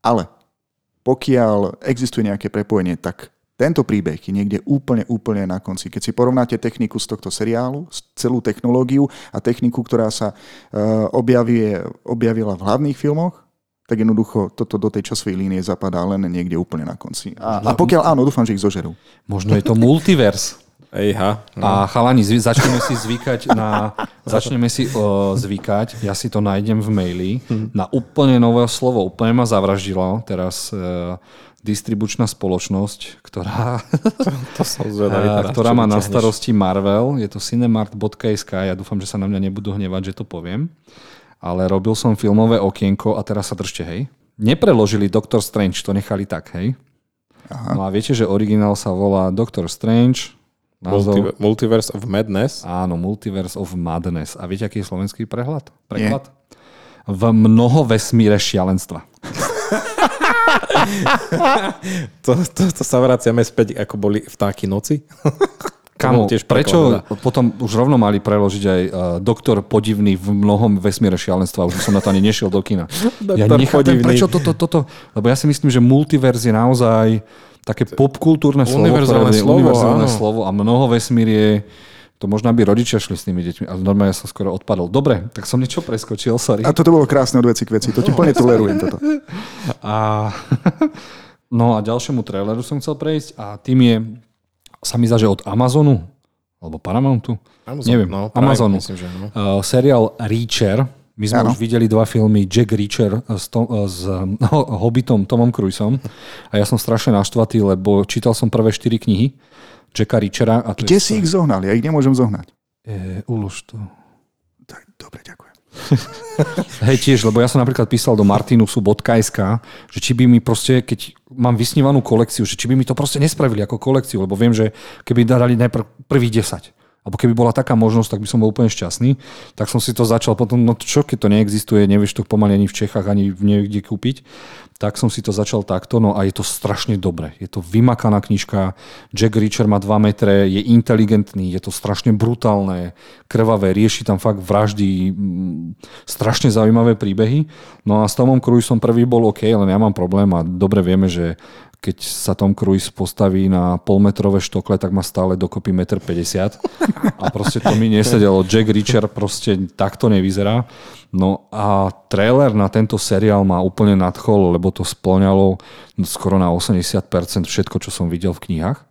Speaker 2: ale pokiaľ existuje nejaké prepojenie, tak tento príbeh je niekde úplne, úplne na konci. Keď si porovnáte techniku z tohto seriálu, celú technológiu a techniku, ktorá sa uh, objavie, objavila v hlavných filmoch, tak jednoducho toto do tej časovej línie zapadá len niekde úplne na konci. A, a pokiaľ áno, dúfam, že ich zožerú.
Speaker 1: Možno je to multivers.
Speaker 3: Ejha.
Speaker 1: No. A chalani, zvy, začneme si zvykať na... Začneme si uh, zvykať, ja si to nájdem v maili, hm. na úplne nové slovo. Úplne ma zavraždilo teraz uh, distribučná spoločnosť, ktorá,
Speaker 3: to, to som zvedavý,
Speaker 1: ktorá má na starosti Marvel. Je to cinemart.sk. Ja dúfam, že sa na mňa nebudú hnevať, že to poviem ale robil som filmové okienko a teraz sa držte, hej. Nepreložili Doctor Strange, to nechali tak, hej. Aha. No a viete, že originál sa volá Doctor Strange.
Speaker 3: Názov... Multiverse of Madness?
Speaker 1: Áno, Multiverse of Madness. A viete, aký je slovenský prehľad? Preklad? Nie. V mnoho vesmíre šialenstva.
Speaker 3: to, to, to sa vraciame späť, ako boli vtáky noci?
Speaker 1: Kamo, tiež prečo potom už rovno mali preložiť aj uh, doktor podivný v mnohom vesmíre šialenstva, už som na to ani nešiel do kina. ja nechápem, prečo toto, toto, lebo ja si myslím, že multiverz je naozaj také popkultúrne slovo,
Speaker 3: univerzálne
Speaker 1: slovo, univerzálne slovo a mnoho vesmír je to možno by rodičia šli s tými deťmi, ale normálne ja som skoro odpadol. Dobre, tak som niečo preskočil, sorry.
Speaker 2: A toto bolo krásne od veci k veci, to ti plne tolerujem toto.
Speaker 1: A, no a ďalšiemu traileru som chcel prejsť a tým je sa mi zdá, že od Amazonu, alebo Paramountu,
Speaker 3: Amazon,
Speaker 1: neviem,
Speaker 3: no,
Speaker 1: Amazonu,
Speaker 3: myslím, že no.
Speaker 1: uh, seriál Reacher, my sme ano. už videli dva filmy Jack Reacher s, to, s no, Hobbitom Tomom Cruiseom a ja som strašne naštvatý, lebo čítal som prvé štyri knihy Jacka Reachera. A
Speaker 2: Kde si ich zohnal? Ja ich nemôžem zohnať.
Speaker 1: E, ulož to.
Speaker 2: Tak, dobre, ďakujem.
Speaker 1: Hej, tiež, lebo ja som napríklad písal do martinusu.sk, že či by mi proste, keď mám vysnívanú kolekciu, že či by mi to proste nespravili ako kolekciu, lebo viem, že keby dali najprv prvých 10, alebo keby bola taká možnosť, tak by som bol úplne šťastný. Tak som si to začal potom, no čo, keď to neexistuje, nevieš to pomaly ani v Čechách, ani niekde kúpiť tak som si to začal takto, no a je to strašne dobre. Je to vymakaná knižka, Jack Reacher má 2 metre, je inteligentný, je to strašne brutálne, krvavé, rieši tam fakt vraždy, mm, strašne zaujímavé príbehy. No a s Tomom Cruiseom prvý bol OK, len ja mám problém a dobre vieme, že keď sa Tom Cruise postaví na polmetrové štokle, tak má stále dokopy 1,50 m. A proste to mi nesedelo. Jack Reacher proste takto nevyzerá. No a trailer na tento seriál ma úplne nadchol, lebo to splňalo skoro na 80% všetko, čo som videl v knihách,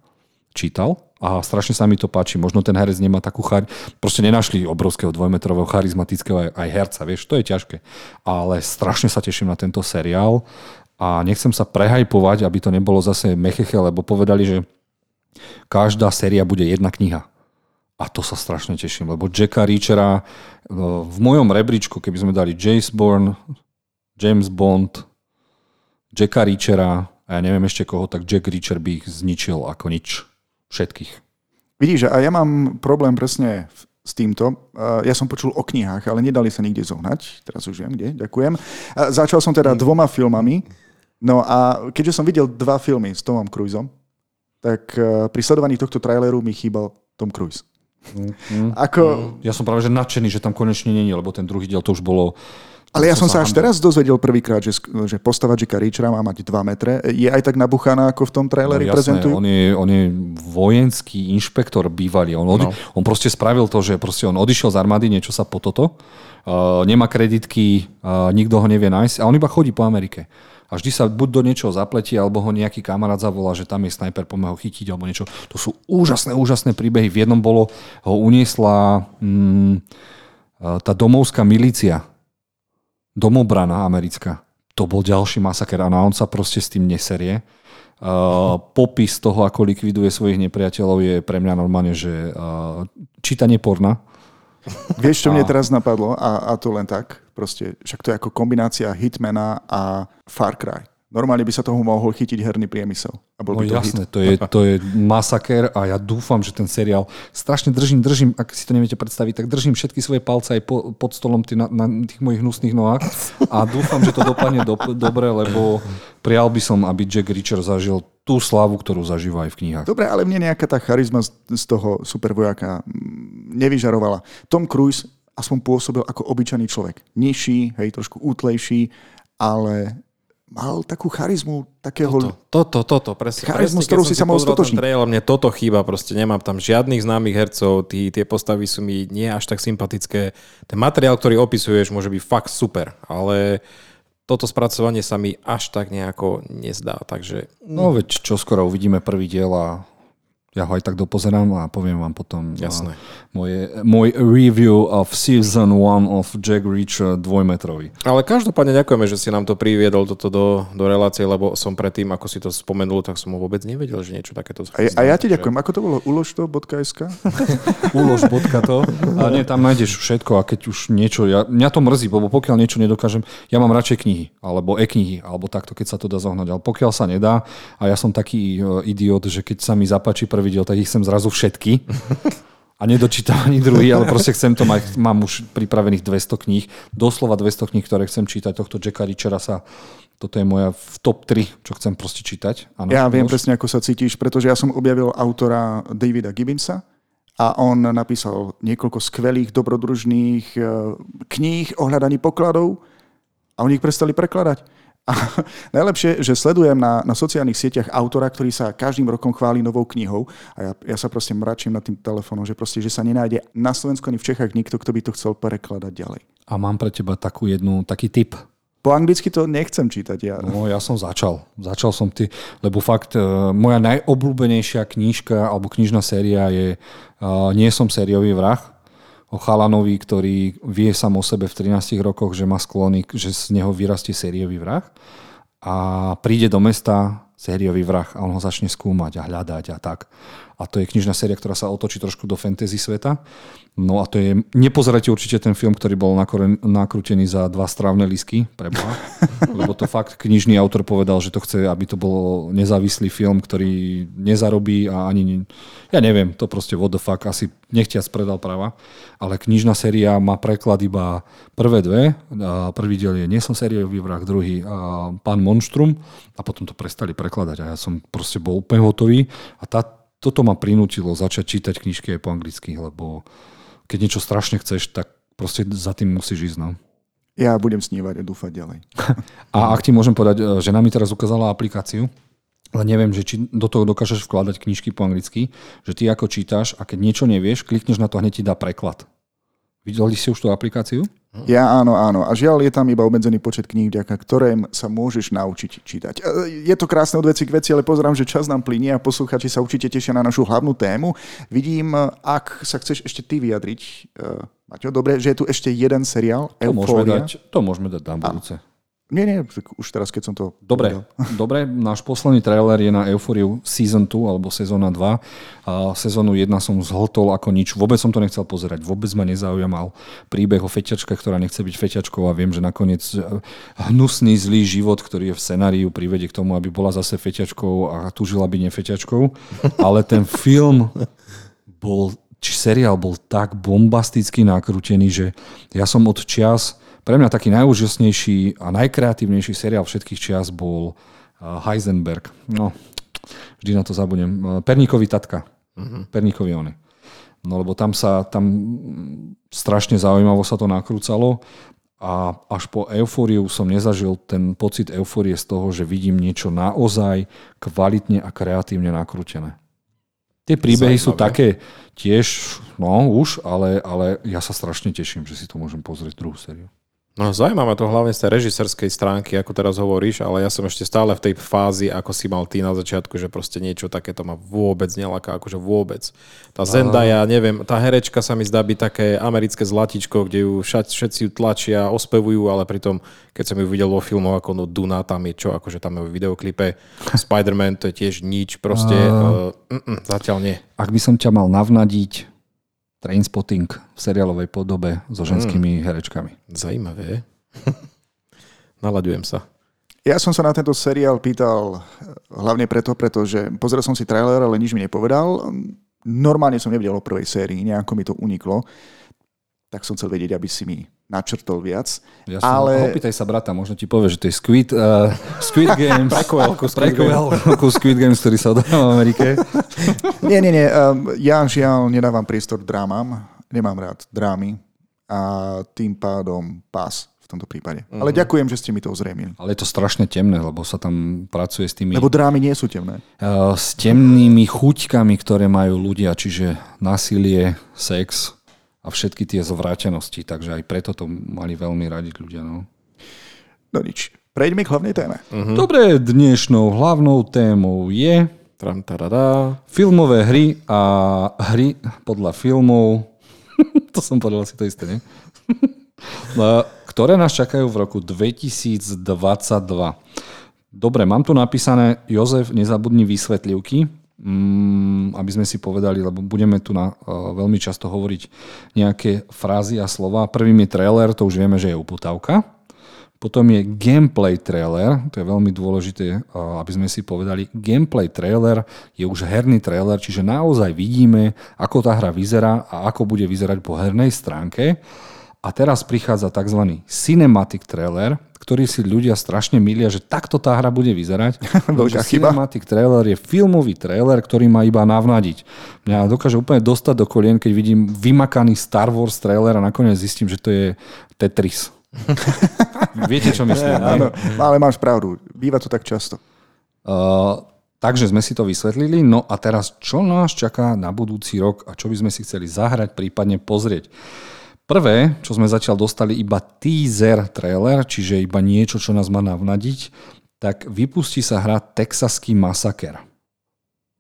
Speaker 1: čítal. A strašne sa mi to páči. Možno ten herec nemá takú char... Proste nenašli obrovského dvojmetrového charizmatického aj, aj herca, vieš, to je ťažké. Ale strašne sa teším na tento seriál a nechcem sa prehajpovať, aby to nebolo zase mecheche, lebo povedali, že každá séria bude jedna kniha. A to sa strašne teším, lebo Jacka Reachera no, v mojom rebríčku, keby sme dali James Bourne, James Bond, Jacka Reachera a ja neviem ešte koho, tak Jack Reacher by ich zničil ako nič. Všetkých.
Speaker 2: Vidíš, a ja mám problém presne s týmto. Ja som počul o knihách, ale nedali sa nikde zohnať. Teraz už viem, kde. Ďakujem. Začal som teda dvoma filmami. No a keďže som videl dva filmy s Tomom Cruiseom, tak e, pri sledovaní tohto traileru mi chýbal Tom Cruise.
Speaker 1: Mm, Ako... Mm. Ja som práve že nadšený, že tam konečne není, lebo ten druhý diel to už bolo
Speaker 2: ale ja som sa až teraz dozvedel prvýkrát, že, že postava Jacka Reachera má mať 2 metre. Je aj tak nabuchaná, ako v tom traileri no, jasné, prezentujú?
Speaker 1: On je, on je vojenský inšpektor bývalý. On, odi- no. on proste spravil to, že proste on odišiel z armády, niečo sa po toto. Uh, nemá kreditky, uh, nikto ho nevie nájsť a on iba chodí po Amerike a vždy sa buď do niečoho zapletí, alebo ho nejaký kamarát zavolá, že tam je snajper, poďme ho chytiť, alebo niečo. To sú úžasné, úžasné príbehy. V jednom bolo, ho uniesla mm, tá domovská milícia, domobrana americká. To bol ďalší masaker a on sa proste s tým neserie. Uh, popis toho, ako likviduje svojich nepriateľov je pre mňa normálne, že uh, čítanie porna
Speaker 2: Vieš, čo mne teraz napadlo? A, a to len tak. Proste, však to je ako kombinácia Hitmana a Far Cry. Normálne by sa toho mohol chytiť herný priemysel. A bol
Speaker 1: No
Speaker 2: by to
Speaker 1: jasné,
Speaker 2: hit.
Speaker 1: to je, to je masaker a ja dúfam, že ten seriál strašne držím, držím, ak si to neviete predstaviť, tak držím všetky svoje palce aj po, pod stolom tý, na, na tých mojich hnusných nohách a dúfam, že to dopadne do, dobre, lebo prijal by som, aby Jack Reacher zažil tú slavu, ktorú zažíva aj v knihách.
Speaker 2: Dobre, ale mne nejaká tá charizma z, z toho supervojaka mm, nevyžarovala. Tom Cruise aspoň pôsobil ako obyčajný človek. Nižší, hej, trošku útlejší, ale mal takú charizmu takého...
Speaker 3: Toto, toto, presne.
Speaker 2: Charizmu,
Speaker 3: presne, keď
Speaker 2: si sa mohol stotožniť.
Speaker 3: Trailer, mne toto chýba, proste nemám tam žiadnych známych hercov, tí, tie postavy sú mi nie až tak sympatické. Ten materiál, ktorý opisuješ, môže byť fakt super, ale toto spracovanie sa mi až tak nejako nezdá, takže
Speaker 1: No veď čo skoro uvidíme prvý diel a ja ho aj tak dopozerám a poviem vám potom
Speaker 3: Jasné.
Speaker 1: a, moje, môj review of season 1 of Jack Reacher dvojmetrový.
Speaker 3: Ale každopádne ďakujeme, že si nám to priviedol toto do, do relácie, lebo som predtým, ako si to spomenul, tak som ho vôbec nevedel, že niečo takéto
Speaker 2: A, a ja ti ďakujem. Ako to bolo? Uložto.sk?
Speaker 1: Ulož bodka to. A nie, tam nájdeš všetko a keď už niečo, ja, mňa to mrzí, lebo pokiaľ niečo nedokážem, ja mám radšej knihy, alebo e-knihy, alebo takto, keď sa to dá zohnať. Ale pokiaľ sa nedá, a ja som taký e, idiot, že keď sa mi zapáči prvý diel, tak ich chcem zrazu všetky. A nedočítam ani druhý, ale proste chcem to mať, mám už pripravených 200 kníh, doslova 200 kníh, ktoré chcem čítať. Tohto Jacka Richera sa, toto je moja v top 3, čo chcem proste čítať. Áno,
Speaker 2: Ja viem presne, ako sa cítiš, pretože ja som objavil autora Davida Gibbonsa a on napísal niekoľko skvelých dobrodružných eh, kníh o hľadaní pokladov a oni ich prestali prekladať. A najlepšie, že sledujem na, na sociálnych sieťach autora, ktorý sa každým rokom chváli novou knihou a ja, ja sa proste mračím nad tým telefónom, že proste, že sa nenájde na Slovensku ani v Čechách nikto, kto by to chcel prekladať ďalej.
Speaker 1: A mám pre teba takú jednu, taký tip.
Speaker 2: Po anglicky to nechcem čítať ja.
Speaker 1: No ja som začal. Začal som ty, lebo fakt e, moja najobľúbenejšia knížka alebo knižná séria je uh, Nie som sériový vrah o chalanovi, ktorý vie sám o sebe v 13 rokoch, že má sklony, že z neho vyrastie sériový vrah a príde do mesta sériový vrah a on ho začne skúmať a hľadať a tak. A to je knižná séria, ktorá sa otočí trošku do fantasy sveta. No a to je, nepozerajte určite ten film, ktorý bol nakrútený za dva strávne lísky, preboha. Lebo to fakt knižný autor povedal, že to chce, aby to bol nezávislý film, ktorý nezarobí a ani... Ne, ja neviem, to proste what the fuck, asi nechtiac predal práva. Ale knižná séria má preklad iba prvé dve. Prvý diel je Nie som sériový vrah, druhý Pán Monštrum a potom to prestali prekladať a ja som proste bol úplne hotový a tá, toto ma prinútilo začať čítať knižky aj po anglicky, lebo keď niečo strašne chceš, tak proste za tým musíš ísť. No.
Speaker 2: Ja budem snívať a dúfať ďalej.
Speaker 1: A ak ti môžem povedať, e, žena mi teraz ukázala aplikáciu, ale neviem, že či do toho dokážeš vkladať knižky po anglicky, že ty ako čítaš a keď niečo nevieš, klikneš na to a hneď ti dá preklad. Videli ste už tú aplikáciu?
Speaker 2: Ja áno, áno. A žiaľ, je tam iba obmedzený počet kníh, vďaka ktorým sa môžeš naučiť čítať. E, Je to krásne od veci k veci, ale pozerám, že čas nám plinie a posluchači sa určite tešia na našu hlavnú tému. Vidím, ak sa chceš ešte ty vyjadriť, e, Maťo, dobre, že je tu ešte jeden seriál,
Speaker 1: To môžeme,
Speaker 2: Euphoria.
Speaker 1: dať, to môžeme dať na budúce.
Speaker 2: Nie, nie, už teraz, keď som to...
Speaker 1: Dobre,
Speaker 2: povedal.
Speaker 1: dobre, náš posledný trailer je na Euforiu Season 2 alebo sezóna 2. A sezónu 1 som zhltol ako nič, vôbec som to nechcel pozerať, vôbec ma nezaujímal príbeh o feťačke, ktorá nechce byť feťačkou a viem, že nakoniec e, hnusný zlý život, ktorý je v scenáriu, privedie k tomu, aby bola zase feťačkou a túžila byť nefeťačkou. Ale ten film bol, či seriál bol tak bombasticky nakrútený, že ja som od čias pre mňa taký najúžasnejší a najkreatívnejší seriál všetkých čias bol uh, Heisenberg. No, vždy na to zabudnem. Uh, Perníkový tatka. Uh-huh. Perníkový ony. No lebo tam sa, tam strašne zaujímavo sa to nakrúcalo a až po eufóriu som nezažil ten pocit eufórie z toho, že vidím niečo naozaj kvalitne a kreatívne nakrútené. Tie príbehy sú
Speaker 3: Zaujímavé.
Speaker 1: také tiež, no už, ale, ale ja sa strašne teším, že si to môžem pozrieť druhú sériu.
Speaker 3: No zaujímavé to hlavne z tej režisérskej stránky, ako teraz hovoríš, ale ja som ešte stále v tej fázi, ako si mal ty na začiatku, že proste niečo takéto ma vôbec nelaká, akože vôbec. Tá Zendaya, neviem, tá herečka sa mi zdá byť také americké zlatičko, kde ju všet, všetci ju tlačia, ospevujú, ale pritom, keď som ju videl vo filmoch ako no Duna, tam je čo, akože tam je v videoklipe, Spider-Man to je tiež nič, proste uh, uh, zatiaľ nie.
Speaker 1: Ak by som ťa mal navnadiť Trainspotting v seriálovej podobe so ženskými herečkami.
Speaker 3: Zajímavé. Nalaďujem sa.
Speaker 2: Ja som sa na tento seriál pýtal hlavne preto, pretože pozrel som si trailer, ale nič mi nepovedal. Normálne som nevidel o prvej sérii, nejako mi to uniklo. Tak som chcel vedieť, aby si mi načrtol viac.
Speaker 1: Ja som, ale... Opýtaj sa brata, možno ti povie, že to je Squid, uh, Squid Games.
Speaker 3: prequel ku Squid,
Speaker 1: prequel Squid Games, ktorý sa odohráva v Amerike.
Speaker 2: nie, nie, nie. Um, ja žiaľ nedávam priestor drámam. Nemám rád drámy. A tým pádom pás v tomto prípade. Mm-hmm. Ale ďakujem, že ste mi to ozrejmili.
Speaker 1: Ale je to strašne temné, lebo sa tam pracuje s tými...
Speaker 2: Lebo drámy nie sú temné.
Speaker 1: Uh, s temnými chuťkami, ktoré majú ľudia, čiže násilie, sex, a všetky tie zvrátenosti, takže aj preto to mali veľmi radiť ľudia. No,
Speaker 2: no nič. Prejdeme k hlavnej téme.
Speaker 1: Uh-huh. Dobre, dnešnou hlavnou témou je
Speaker 3: Tram,
Speaker 1: filmové hry a hry podľa filmov, to som povedal asi to isté, nie? ktoré nás čakajú v roku 2022. Dobre, mám tu napísané, Jozef, nezabudni vysvetlivky, aby sme si povedali, lebo budeme tu na, uh, veľmi často hovoriť nejaké frázy a slova. Prvým je trailer, to už vieme, že je uputávka. Potom je gameplay trailer, to je veľmi dôležité, uh, aby sme si povedali, gameplay trailer je už herný trailer, čiže naozaj vidíme, ako tá hra vyzerá a ako bude vyzerať po hernej stránke. A teraz prichádza tzv. cinematic trailer, ktorý si ľudia strašne milia, že takto tá hra bude vyzerať.
Speaker 2: Veľká chyba.
Speaker 1: Cinematic trailer je filmový trailer, ktorý má iba navnadiť. Mňa dokáže úplne dostať do kolien, keď vidím vymakaný Star Wars trailer a nakoniec zistím, že to je Tetris. Viete, čo myslím?
Speaker 2: Áno, ale máš pravdu. Býva to tak často.
Speaker 1: Uh, takže sme si to vysvetlili. No a teraz, čo nás čaká na budúci rok a čo by sme si chceli zahrať, prípadne pozrieť. Prvé, čo sme zatiaľ dostali, iba teaser trailer, čiže iba niečo, čo nás má navnadiť, tak vypustí sa hra Texaský masaker.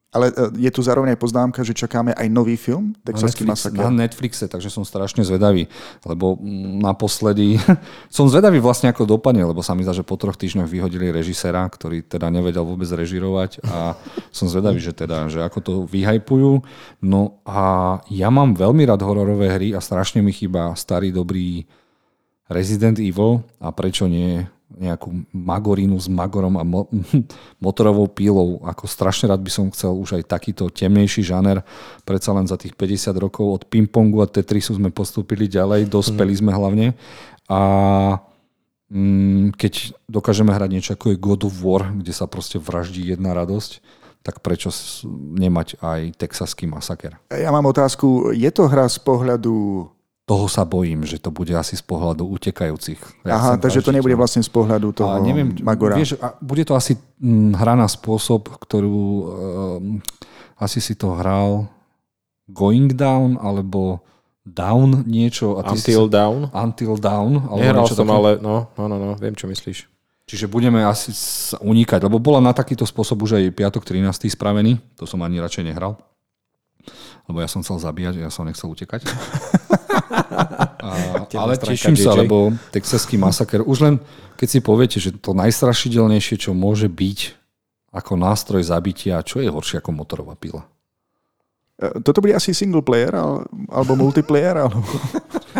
Speaker 2: Ale e, je tu zároveň aj poznámka, že čakáme aj nový film,
Speaker 1: Texaský masaker. Na Netflixe, takže som strašne zvedavý, lebo naposledy som zvedavý vlastne ako dopadne, lebo sa mi zdá, že po troch týždňoch vyhodili režisera, ktorý teda nevedel vôbec režirovať a som zvedavý, že teda, že ako to vyhajpujú. No a ja mám veľmi rád hororové hry a strašne mi chýba starý dobrý Resident Evil a prečo nie nejakú magorínu s magorom a mo- motorovou pílou. Ako strašne rád by som chcel už aj takýto temnejší žáner. Predsa len za tých 50 rokov od pingpongu a Tetrisu sme postúpili ďalej, dospeli mm. sme hlavne. A mm, keď dokážeme hrať niečo ako je God of War, kde sa proste vraždí jedna radosť, tak prečo nemať aj texaský masaker?
Speaker 2: Ja mám otázku, je to hra z pohľadu
Speaker 1: toho sa bojím, že to bude asi z pohľadu utekajúcich.
Speaker 2: Ja Aha, takže to nebude vlastne z pohľadu toho a neviem, Magora.
Speaker 1: Vieš, a bude to asi hm, hra na spôsob, ktorú um, asi si to hral Going Down, alebo Down niečo.
Speaker 3: A ty Until si, Down?
Speaker 1: Until Down.
Speaker 3: Alebo Nehral som, také. ale no, no, no, no, viem, čo myslíš.
Speaker 1: Čiže budeme asi unikať, lebo bola na takýto spôsob už aj piatok 13. spravený, to som ani radšej nehral lebo ja som chcel zabíjať, ja som nechcel utekať. A, ale teším sa, lebo texaský masaker, už len keď si poviete, že to najstrašidelnejšie, čo môže byť ako nástroj zabitia, čo je horšie ako motorová pila?
Speaker 2: E, toto bude asi single player alebo multiplayer? Alebo...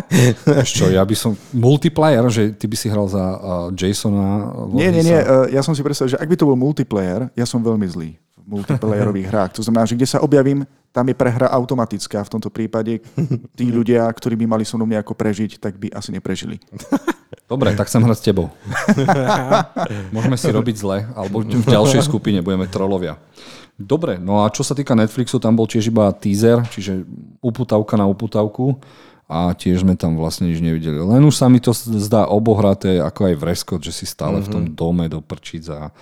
Speaker 1: čo, ja by som... Multiplayer, že ty by si hral za uh, Jasona?
Speaker 2: Nie, nie, nie. Uh, ja som si predstavil, že ak by to bol multiplayer, ja som veľmi zlý v multiplayerových hrách. To znamená, že kde sa objavím, tam je prehra automatická. V tomto prípade tí ľudia, ktorí by mali so mnou nejako prežiť, tak by asi neprežili.
Speaker 1: Dobre, tak sem hrať s tebou. Môžeme si robiť zle, alebo v ďalšej skupine budeme trolovia. Dobre, no a čo sa týka Netflixu, tam bol tiež iba teaser, čiže uputavka na uputavku a tiež sme tam vlastne nič nevideli. Len už sa mi to zdá obohraté, ako aj v Reskot, že si stále mm-hmm. v tom mhm. dome do prčic a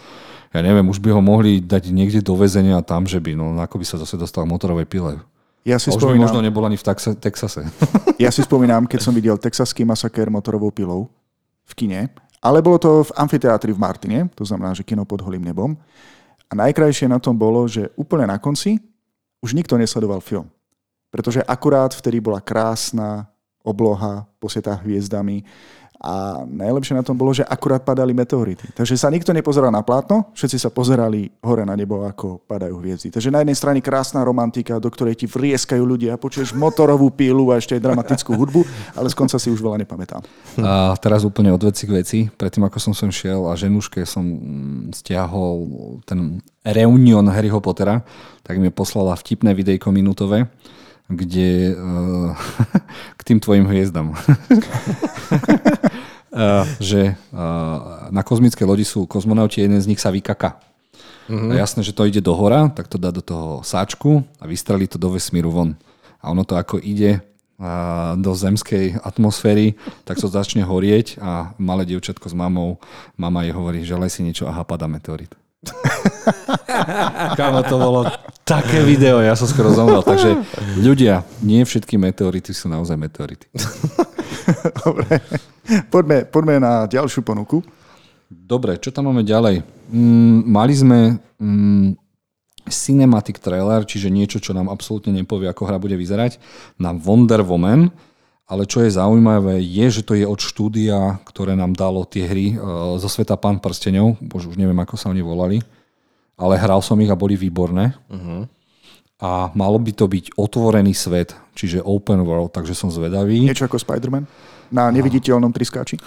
Speaker 1: ja neviem, už by ho mohli dať niekde do väzenia tam, že by, no ako by sa zase dostal motorovej pile. Ja si a už spomínam, by možno nebol ani v Texase.
Speaker 2: Ja si spomínam, keď som videl texaský masakér motorovou pilou v kine, ale bolo to v amfiteátri v Martine, to znamená, že kino pod holým nebom. A najkrajšie na tom bolo, že úplne na konci už nikto nesledoval film. Pretože akurát vtedy bola krásna obloha posietá hviezdami A najlepšie na tom bolo, že akurát padali meteority. Takže sa nikto nepozeral na plátno, všetci sa pozerali hore na nebo, ako padajú hviezdy. Takže na jednej strane krásna romantika, do ktorej ti vrieskajú ľudia, počuješ motorovú pílu a ešte aj dramatickú hudbu, ale z konca si už veľa nepamätám.
Speaker 1: A teraz úplne od veci k veci. Predtým, ako som sem šiel a ženuške som mm, stiahol ten reunion Harryho Pottera, tak mi poslala vtipné videjko minútové, kde uh, k tým tvojim hviezdam. uh, že uh, na kozmické lodi sú kozmonauti, jeden z nich sa vykaká. Mm-hmm. A jasné, že to ide do hora, tak to dá do toho sáčku a vystrelí to do vesmíru von. A ono to ako ide uh, do zemskej atmosféry, tak to začne horieť a malé dievčatko s mamou, mama jej hovorí, želaj si niečo, aha, pada meteorit. Kámo, to bolo také video, ja som skoro zomrel. Takže ľudia, nie všetky meteority sú naozaj meteority.
Speaker 2: Dobre, poďme, poďme na ďalšiu ponuku.
Speaker 1: Dobre, čo tam máme ďalej? Mm, mali sme mm, cinematic trailer, čiže niečo, čo nám absolútne nepovie, ako hra bude vyzerať, na Wonder Woman, ale čo je zaujímavé, je, že to je od štúdia, ktoré nám dalo tie hry uh, zo sveta Pán prstenov, bož už neviem, ako sa oni volali, ale hral som ich a boli výborné. Uh-huh. A malo by to byť otvorený svet, čiže open world, takže som zvedavý.
Speaker 2: Niečo ako Spider-Man? Na neviditeľnom triskáči?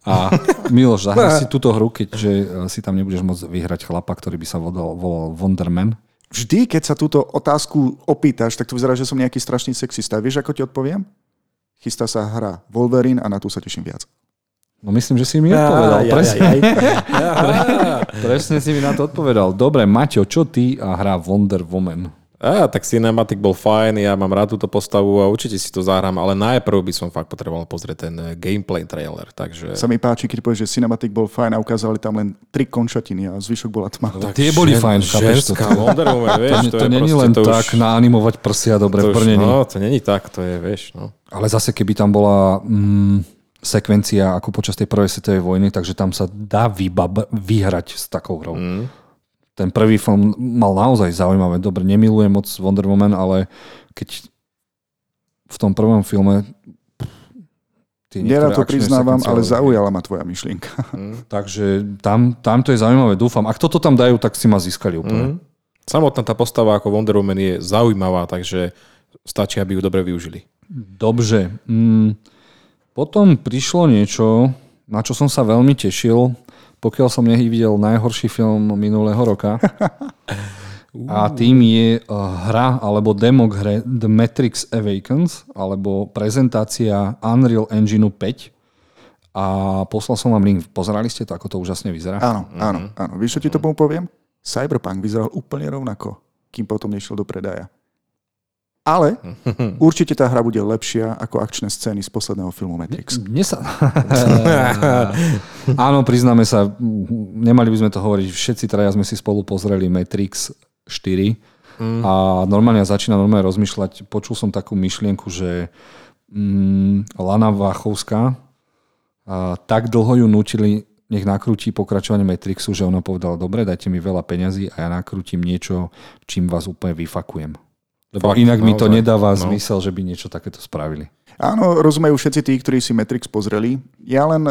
Speaker 1: A Miloš, zahraj si túto hru, keďže e, si tam nebudeš môcť vyhrať chlapa, ktorý by sa volal, volal Wonderman.
Speaker 2: Vždy, keď sa túto otázku opýtaš, tak to vyzerá, že som nejaký strašný sexista. Vieš, ako ti odpoviem? Chystá sa hra Wolverine a na tú sa teším viac.
Speaker 1: No myslím, že si mi odpovedal. Ja, presne. Ja, ja, ja. presne si mi na to odpovedal. Dobre, Maťo, čo ty a hra Wonder Woman?
Speaker 3: Á, tak Cinematic bol fajn, ja mám rád túto postavu a určite si to zahrám, ale najprv by som fakt potreboval pozrieť ten eh, gameplay trailer. Takže...
Speaker 2: Sa mi páči, keď povieš, že Cinematic bol fajn a ukázali tam len tri končatiny a zvyšok bola tma.
Speaker 1: Tak tie boli fajn, chápeš to?
Speaker 3: Wonder Woman, vieš,
Speaker 1: to, to, to není len to tak už... naanimovať prsia dobre
Speaker 3: to
Speaker 1: v brnení.
Speaker 3: No, to není tak, to je, vieš, no.
Speaker 1: Ale zase, keby tam bola mm, sekvencia ako počas tej prvej svetovej vojny, takže tam sa dá vybab- vyhrať s takou hrou. Mm ten prvý film mal naozaj zaujímavé. Dobre, nemilujem moc Wonder Woman, ale keď v tom prvom filme
Speaker 2: Nerad to priznávam, ale zaujala ma tvoja myšlienka.
Speaker 1: Mm. Takže tam, tam to je zaujímavé, dúfam. Ak toto tam dajú, tak si ma získali úplne. Mm.
Speaker 3: Samotná tá postava ako Wonder Woman je zaujímavá, takže stačí, aby ju dobre využili.
Speaker 1: Dobře. Mm. Potom prišlo niečo, na čo som sa veľmi tešil pokiaľ som nevidel najhorší film minulého roka. A tým je eh, hra alebo demo k hre The Matrix Awakens alebo prezentácia Unreal Engine 5. A poslal som vám link. Pozerali ste to, ako to úžasne vyzerá?
Speaker 2: Áno, áno, áno. Víš, čo ti to poviem? Cyberpunk vyzeral úplne rovnako, kým potom nešiel do predaja. Ale určite tá hra bude lepšia ako akčné scény z posledného filmu Matrix.
Speaker 1: Mne sa... Áno, priznáme sa, nemali by sme to hovoriť, všetci traja sme si spolu pozreli Matrix 4 mm. a normálne ja začína normálne rozmýšľať, počul som takú myšlienku, že mm, Lana Váchovská a, tak dlho ju nutili nech nakrúti pokračovanie Matrixu, že ona povedala, dobre, dajte mi veľa peňazí a ja nakrútim niečo, čím vás úplne vyfakujem. Lebo Fakt, inak mi to nedáva no. zmysel, že by niečo takéto spravili.
Speaker 2: Áno, rozumejú všetci tí, ktorí si Matrix pozreli. Ja len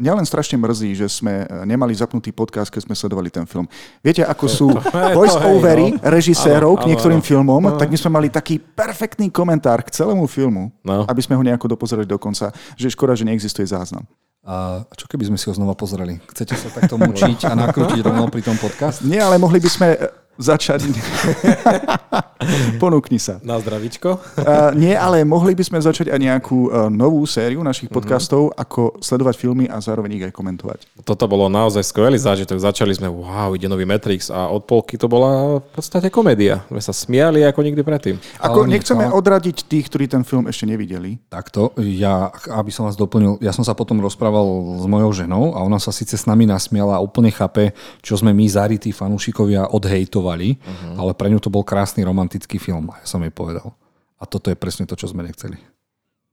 Speaker 2: Mňa len strašne mrzí, že sme e, nemali zapnutý podcast, keď sme sledovali ten film. Viete, ako sú voice-overy no. režisérov k niektorým filmom, no. tak my sme mali taký perfektný komentár k celému filmu, no. aby sme ho nejako dopozerali do konca, že škoda, že neexistuje záznam.
Speaker 1: A čo keby sme si ho znova pozreli? Chcete sa takto mučiť a nakrútiť rovno pri tom podcast?
Speaker 2: Nie, ale mohli by sme začať... Ponúkni sa.
Speaker 3: Na zdravičko?
Speaker 2: uh, nie, ale mohli by sme začať aj nejakú uh, novú sériu našich mhm. podcastov, mm-hmm. ako sledovať filmy a zároveň ich aj komentovať.
Speaker 3: Toto bolo naozaj skvelý zážitok. Začali sme, wow, ide nový Matrix a od polky to bola v podstate komédia. My sa smiali ako nikdy predtým.
Speaker 2: Ako ale nechceme ale... odradiť tých, ktorí ten film ešte nevideli.
Speaker 1: Takto, ja, aby som vás doplnil, ja som sa potom rozprával s mojou ženou a ona sa síce s nami nasmiala a úplne chápe, čo sme my zarytí fanúšikovia odhejtovali milovali, uh-huh. ale pre ňu to bol krásny romantický film. Ja som jej povedal. A toto je presne to, čo sme nechceli.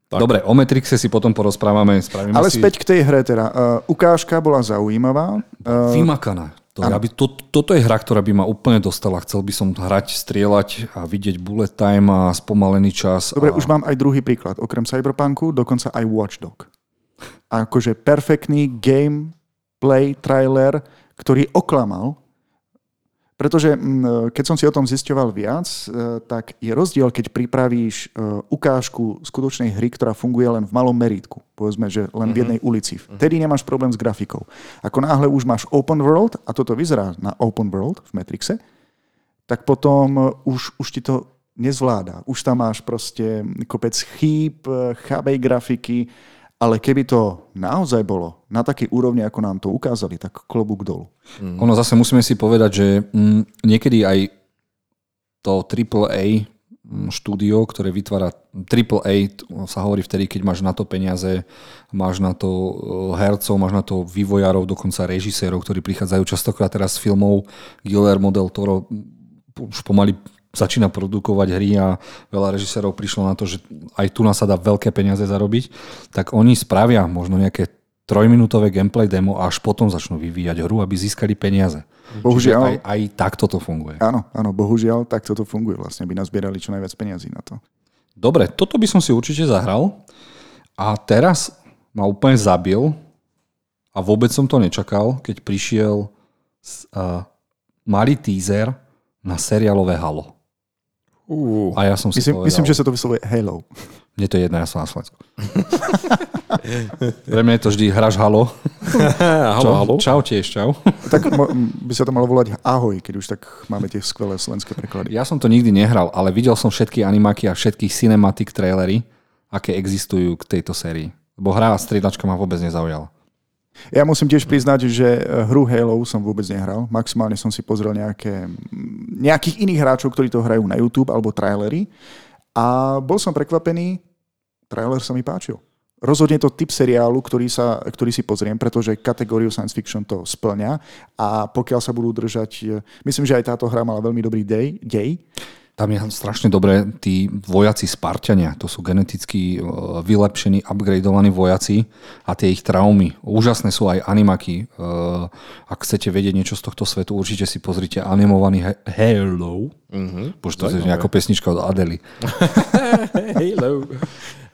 Speaker 1: Tak. Dobre, o Matrixe si potom porozprávame.
Speaker 2: Ale si... späť k tej hre teda. Uh, ukážka bola zaujímavá.
Speaker 1: Uh... Vymakaná. To, ja by, to, toto je hra, ktorá by ma úplne dostala. Chcel by som hrať, strieľať a vidieť bullet time a spomalený čas.
Speaker 2: Dobre,
Speaker 1: a...
Speaker 2: už mám aj druhý príklad. Okrem Cyberpunku, dokonca aj Watchdog. akože perfektný gameplay trailer, ktorý oklamal pretože mm, keď som si o tom zisťoval viac, e, tak je rozdiel, keď pripravíš e, ukážku skutočnej hry, ktorá funguje len v malom meritku. Povedzme, že len v mhm. jednej ulici. Mhm. Vtedy nemáš problém s grafikou. Ako náhle už máš open world, a toto vyzerá na open world v Matrixe, tak potom e, už, už ti to nezvláda. Už tam máš proste kopec chýb, chábej grafiky, ale keby to naozaj bolo na takej úrovni, ako nám to ukázali, tak klobúk dolu.
Speaker 1: Mm. Ono zase musíme si povedať, že mm, niekedy aj to AAA mm, štúdio, ktoré vytvára AAA, sa hovorí vtedy, keď máš na to peniaze, máš na to e, hercov, máš na to vývojárov, dokonca režisérov, ktorí prichádzajú častokrát teraz z filmov Guillermo del Toro už pomaly začína produkovať hry a veľa režisérov prišlo na to, že aj tu nás sa dá veľké peniaze zarobiť, tak oni spravia možno nejaké trojminútové gameplay demo a až potom začnú vyvíjať hru, aby získali peniaze. Bohužiaľ. aj, aj takto to funguje.
Speaker 2: Áno, áno, bohužiaľ, takto to funguje vlastne, aby nazbierali čo najviac peniazí na to.
Speaker 1: Dobre, toto by som si určite zahral a teraz ma úplne zabil a vôbec som to nečakal, keď prišiel uh, malý teaser na seriálové Halo.
Speaker 2: Uh, a ja som si myslím, povedal, myslím, že sa to vyslovuje Halo.
Speaker 1: Mne to je jedno, ja som na Slovensku. Pre mňa je to vždy hráš Halo.
Speaker 3: halo, halo.
Speaker 1: Čau tiež, čau.
Speaker 2: tak by sa to malo volať Ahoj, keď už tak máme tie skvelé slovenské preklady.
Speaker 1: Ja som to nikdy nehral, ale videl som všetky animáky a všetky cinematic trailery, aké existujú k tejto sérii. Lebo hra a striedačka ma vôbec nezaujala.
Speaker 2: Ja musím tiež priznať, že eh, hru Halo som vôbec nehral. Maximálne som si pozrel nejaké, nejakých iných hráčov, ktorí to hrajú na YouTube alebo trailery. A bol som prekvapený, trailer sa mi páčil. Rozhodne to typ seriálu, ktorý, sa, ktorý si pozriem, pretože kategóriu science fiction to splňa a pokiaľ sa budú držať, eh, myslím, že aj táto hra mala veľmi dobrý dej, dej
Speaker 1: tam je strašne dobré tí vojaci Spartania. To sú geneticky e, vylepšení, upgradeovaní vojaci a tie ich traumy. Úžasné sú aj animaky. E, ak chcete vedieť niečo z tohto svetu, určite si pozrite animovaný Halo. Mm-hmm. Bože, to je nejaká pesnička od Adely.
Speaker 3: Halo.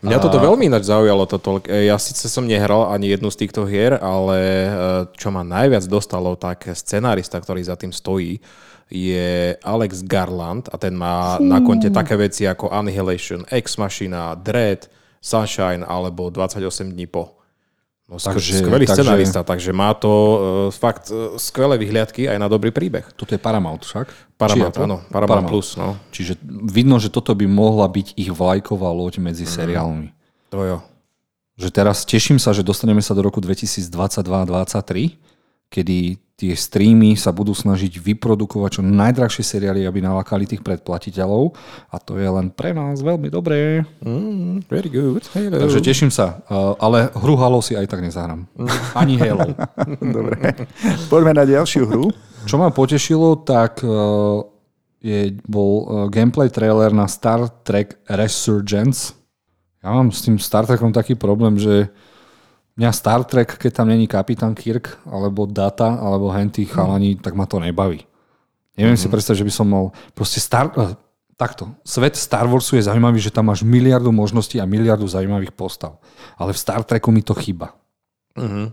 Speaker 3: Mňa toto veľmi ináč zaujalo. Toto. E, ja síce som nehral ani jednu z týchto hier, ale čo ma najviac dostalo, tak scenárista, ktorý za tým stojí, je Alex Garland a ten má Fú. na konte také veci ako Annihilation, Ex Machina, Dread, Sunshine alebo 28 dní po. No, takže, skvelý takže, scenarista, takže má to uh, fakt uh, skvelé vyhliadky aj na dobrý príbeh.
Speaker 1: Toto je Paramount však?
Speaker 3: Paramount, áno. Paramount, Paramount Plus. No.
Speaker 1: Čiže vidno, že toto by mohla byť ich vlajková loď medzi mm. seriálmi.
Speaker 3: To jo.
Speaker 1: Že teraz teším sa, že dostaneme sa do roku 2022-2023, kedy tie streamy sa budú snažiť vyprodukovať čo najdrahšie seriály, aby nalákali tých predplatiteľov a to je len pre nás veľmi dobré.
Speaker 3: Mm, very good.
Speaker 1: Hello. Takže teším sa, ale hru Halo si aj tak nezahrám. Mm. Ani Halo.
Speaker 2: Dobre. Poďme na ďalšiu hru.
Speaker 1: Čo ma potešilo, tak uh, je, bol uh, gameplay trailer na Star Trek Resurgence. Ja mám s tým Star Trekom taký problém, že Mňa Star Trek, keď tam není kapitán Kirk, alebo Data, alebo henty chalani, tak ma to nebaví. Neviem mm-hmm. si predstaviť, že by som mal... Proste Star... Uh, takto. Svet Star Warsu je zaujímavý, že tam máš miliardu možností a miliardu zaujímavých postav. Ale v Star Treku mi to chýba. Mm-hmm.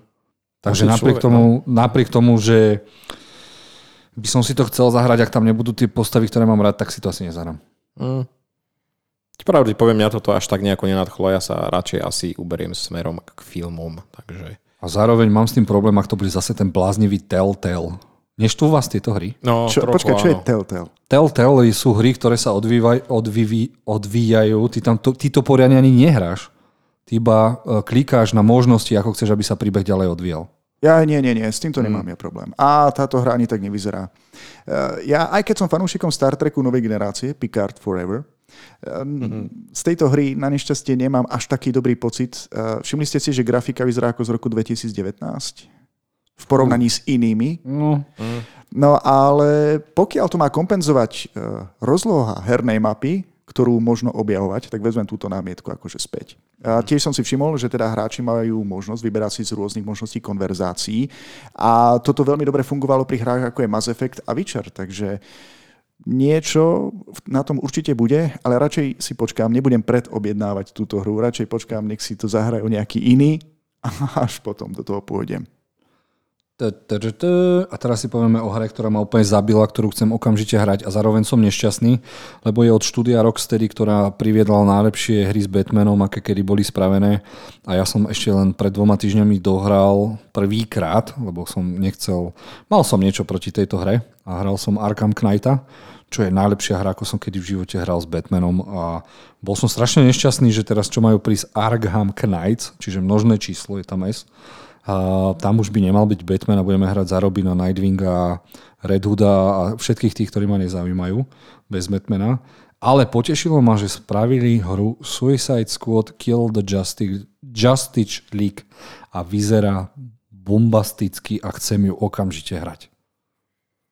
Speaker 1: Takže napriek, človek, tomu, no. napriek tomu, že by som si to chcel zahrať, ak tam nebudú tie postavy, ktoré mám rád, tak si to asi nezahrám. Mm.
Speaker 3: Pravdy poviem, mňa toto až tak nejako nenadchlo, ja sa radšej asi uberiem smerom k filmom. Takže...
Speaker 1: A zároveň mám s tým problém, ak to bude zase ten bláznivý Telltale. Neštú vás tieto hry?
Speaker 2: No, čo, trochu, počkaj, čo áno. je Telltale?
Speaker 1: Telltale sú hry, ktoré sa odvívaj, odvívi, odvíjajú. Ty, tam to, ty to poriadne ani nehráš. Ty iba uh, klikáš na možnosti, ako chceš, aby sa príbeh ďalej odvíjal.
Speaker 2: Ja nie, nie, nie, s týmto nemám hmm. ja problém. A táto hra ani tak nevyzerá. Uh, ja, aj keď som fanúšikom Star Treku novej generácie, Picard Forever, Mm-hmm. Z tejto hry na nešťastie nemám až taký dobrý pocit. Ehm, všimli ste si, že grafika vyzerá ako z roku 2019? V porovnaní mm. s inými. Mm. No ale pokiaľ to má kompenzovať ehm, rozloha hernej mapy, ktorú možno objavovať, tak vezmem túto námietku akože späť. A tiež som si všimol, že teda hráči majú možnosť vyberať si z rôznych možností konverzácií a toto veľmi dobre fungovalo pri hrách ako je Mass Effect a Witcher, takže uh, niečo na tom určite bude, ale radšej si počkám, nebudem predobjednávať túto hru, radšej počkám, nech si to zahrajú nejaký iný a až potom do toho pôjdem.
Speaker 1: A teraz si povieme o hre, ktorá ma úplne zabila, ktorú chcem okamžite hrať. A zároveň som nešťastný, lebo je od štúdia Rocksteady, ktorá priviedla najlepšie hry s Batmanom, aké kedy boli spravené. A ja som ešte len pred dvoma týždňami dohral prvýkrát, lebo som nechcel, mal som niečo proti tejto hre. A hral som Arkham Knighta, čo je najlepšia hra, ako som kedy v živote hral s Batmanom. A bol som strašne nešťastný, že teraz čo majú prísť Arkham Knights, čiže množné číslo je tam S, a tam už by nemal byť Batman a budeme hrať za Robina, Nightwinga, Red Hooda a všetkých tých, ktorí ma nezaujímajú bez Batmana. Ale potešilo ma, že spravili hru Suicide Squad Kill the Justice, Justice League a vyzerá bombasticky a chcem ju okamžite hrať.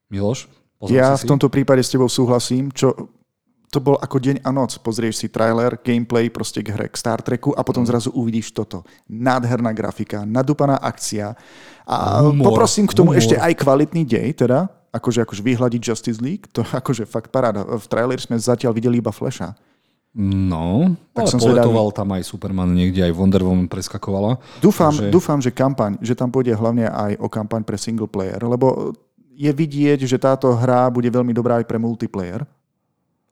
Speaker 1: Miloš?
Speaker 2: Ja v tomto prípade s tebou súhlasím. Čo, to bol ako deň a noc. Pozrieš si trailer, gameplay proste k hre, k Star Treku a potom zrazu uvidíš toto. Nádherná grafika, nadúpaná akcia a humor, poprosím k tomu humor. ešte aj kvalitný dej, teda, akože, akože vyhľadiť Justice League, to akože fakt paráda. V traileri sme zatiaľ videli iba Flasha.
Speaker 1: No, tak ale som poletoval tam aj Superman niekde, aj Wonder Woman preskakovala.
Speaker 2: Dúfam, takže... dúfam, že kampaň, že tam pôjde hlavne aj o kampaň pre single player, lebo je vidieť, že táto hra bude veľmi dobrá aj pre multiplayer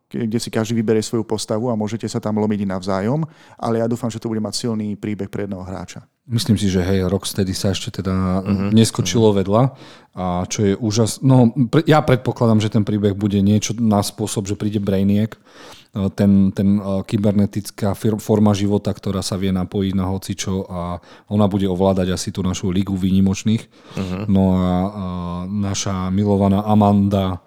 Speaker 2: kde si každý vyberie svoju postavu a môžete sa tam lomiť navzájom, ale ja dúfam, že to bude mať silný príbeh pre jedného hráča.
Speaker 1: Myslím si, že hej, Rocksteady sa ešte teda uh-huh. neskočilo vedľa a čo je úžasné. No, ja predpokladám, že ten príbeh bude niečo na spôsob, že príde Brainiac, e, ten, ten e, kybernetická forma života, ktorá sa vie napojiť na hocičo a ona bude ovládať asi tú našu ligu výnimočných. Uh-huh. No a, a naša milovaná Amanda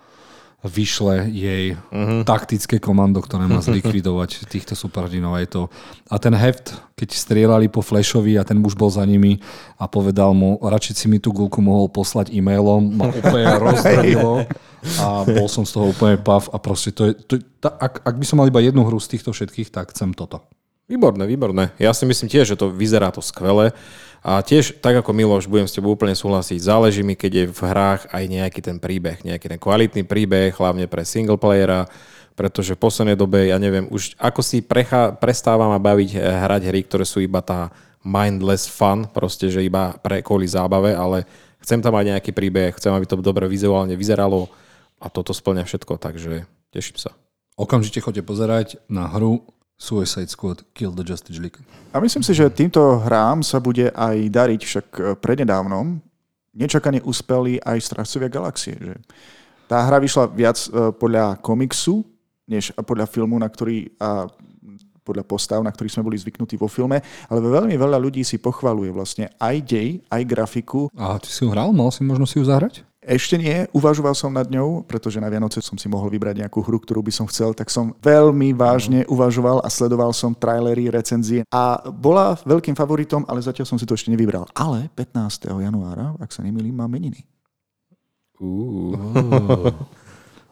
Speaker 1: vyšle jej uh-huh. taktické komando, ktoré má zlikvidovať týchto superdinov. Je to... A ten heft, keď strieľali po Flashovi a ten muž bol za nimi a povedal mu, radšej si mi tú gulku mohol poslať e-mailom, ma úplne rozdravilo a bol som z toho úplne pav a proste to je... To, ta, ak, ak by som mal iba jednu hru z týchto všetkých, tak chcem toto.
Speaker 3: Výborné, výborné. Ja si myslím tiež, že to vyzerá to skvele. A tiež, tak ako Miloš, budem s tebou úplne súhlasiť, záleží mi, keď je v hrách aj nejaký ten príbeh, nejaký ten kvalitný príbeh, hlavne pre single playera, pretože v poslednej dobe, ja neviem, už ako si prechá, prestávam a baviť eh, hrať hry, ktoré sú iba tá mindless fun, proste, že iba pre kvôli zábave, ale chcem tam mať nejaký príbeh, chcem, aby to dobre vizuálne vyzeralo a toto splňa všetko, takže teším sa.
Speaker 1: Okamžite chodte pozerať na hru Suicide Squad Kill the Justice League.
Speaker 2: A myslím si, že týmto hrám sa bude aj dariť, však e, prednedávnom nečakane uspeli aj Strážcovia galaxie. Že tá hra vyšla viac e, podľa komiksu, než podľa filmu, na ktorý a podľa postav, na ktorých sme boli zvyknutí vo filme, ale veľmi veľa ľudí si pochvaluje vlastne aj dej, aj grafiku.
Speaker 1: A ty si ju hral? Mal si možno si ju zahrať?
Speaker 2: Ešte nie, uvažoval som nad ňou, pretože na Vianoce som si mohol vybrať nejakú hru, ktorú by som chcel, tak som veľmi vážne uvažoval a sledoval som trailery, recenzie a bola veľkým favoritom, ale zatiaľ som si to ešte nevybral. Ale 15. januára, ak sa nemýlim, má meniny.
Speaker 1: Uh.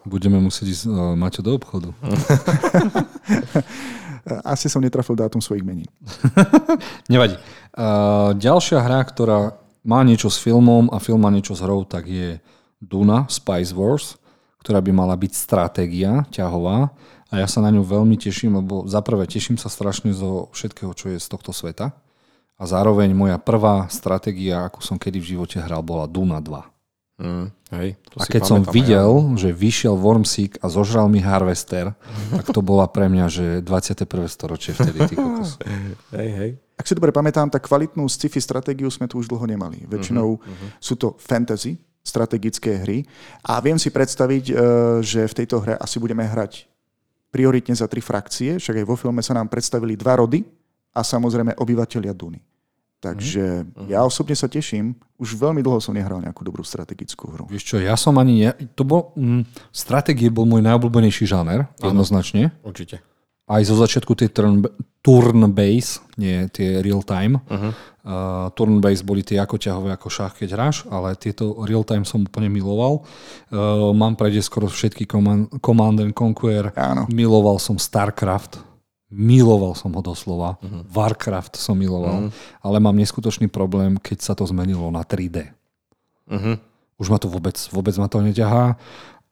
Speaker 1: Budeme musieť ísť uh, Maťo do obchodu.
Speaker 2: Asi som netrafil dátum svojich mení.
Speaker 1: Nevadí. Uh, ďalšia hra, ktorá má niečo s filmom a film má niečo s hrou, tak je Duna Spice Wars, ktorá by mala byť stratégia ťahová a ja sa na ňu veľmi teším, lebo za prvé teším sa strašne zo všetkého, čo je z tohto sveta a zároveň moja prvá stratégia, akú som kedy v živote hral, bola Duna 2.
Speaker 3: Mm, hej,
Speaker 1: a keď som videl, ja. že vyšiel Wormseek a zožral mi Harvester, tak to bola pre mňa, že 21. storočie vtedy.
Speaker 3: hej, hej.
Speaker 2: Ak si dobre pamätám, tak kvalitnú sci-fi stratégiu sme tu už dlho nemali. Väčšinou uh-huh. sú to fantasy, strategické hry a viem si predstaviť, e, že v tejto hre asi budeme hrať prioritne za tri frakcie, však aj vo filme sa nám predstavili dva rody a samozrejme obyvateľia Duny. Takže uh-huh. ja osobne sa teším. Už veľmi dlho som nehral nejakú dobrú strategickú hru.
Speaker 1: Vieš čo, ja som ani... Ne, to bol... Mm, stratégie bol môj najobľúbenejší žáner, jednoznačne.
Speaker 3: Určite.
Speaker 1: Aj zo začiatku tie turn, turn base, nie tie real time. Uh-huh. Uh, turn base boli tie ako ťahové, ako šach, keď hráš, ale tieto real time som úplne miloval. Uh, mám prejde skoro všetky Command, Command and Conquer.
Speaker 2: Áno.
Speaker 1: Miloval som StarCraft Miloval som ho doslova. Uh-huh. Warcraft som miloval. Uh-huh. Ale mám neskutočný problém, keď sa to zmenilo na 3D. Uh-huh. Mhm. Už ma to vôbec, vôbec ma to neťahá.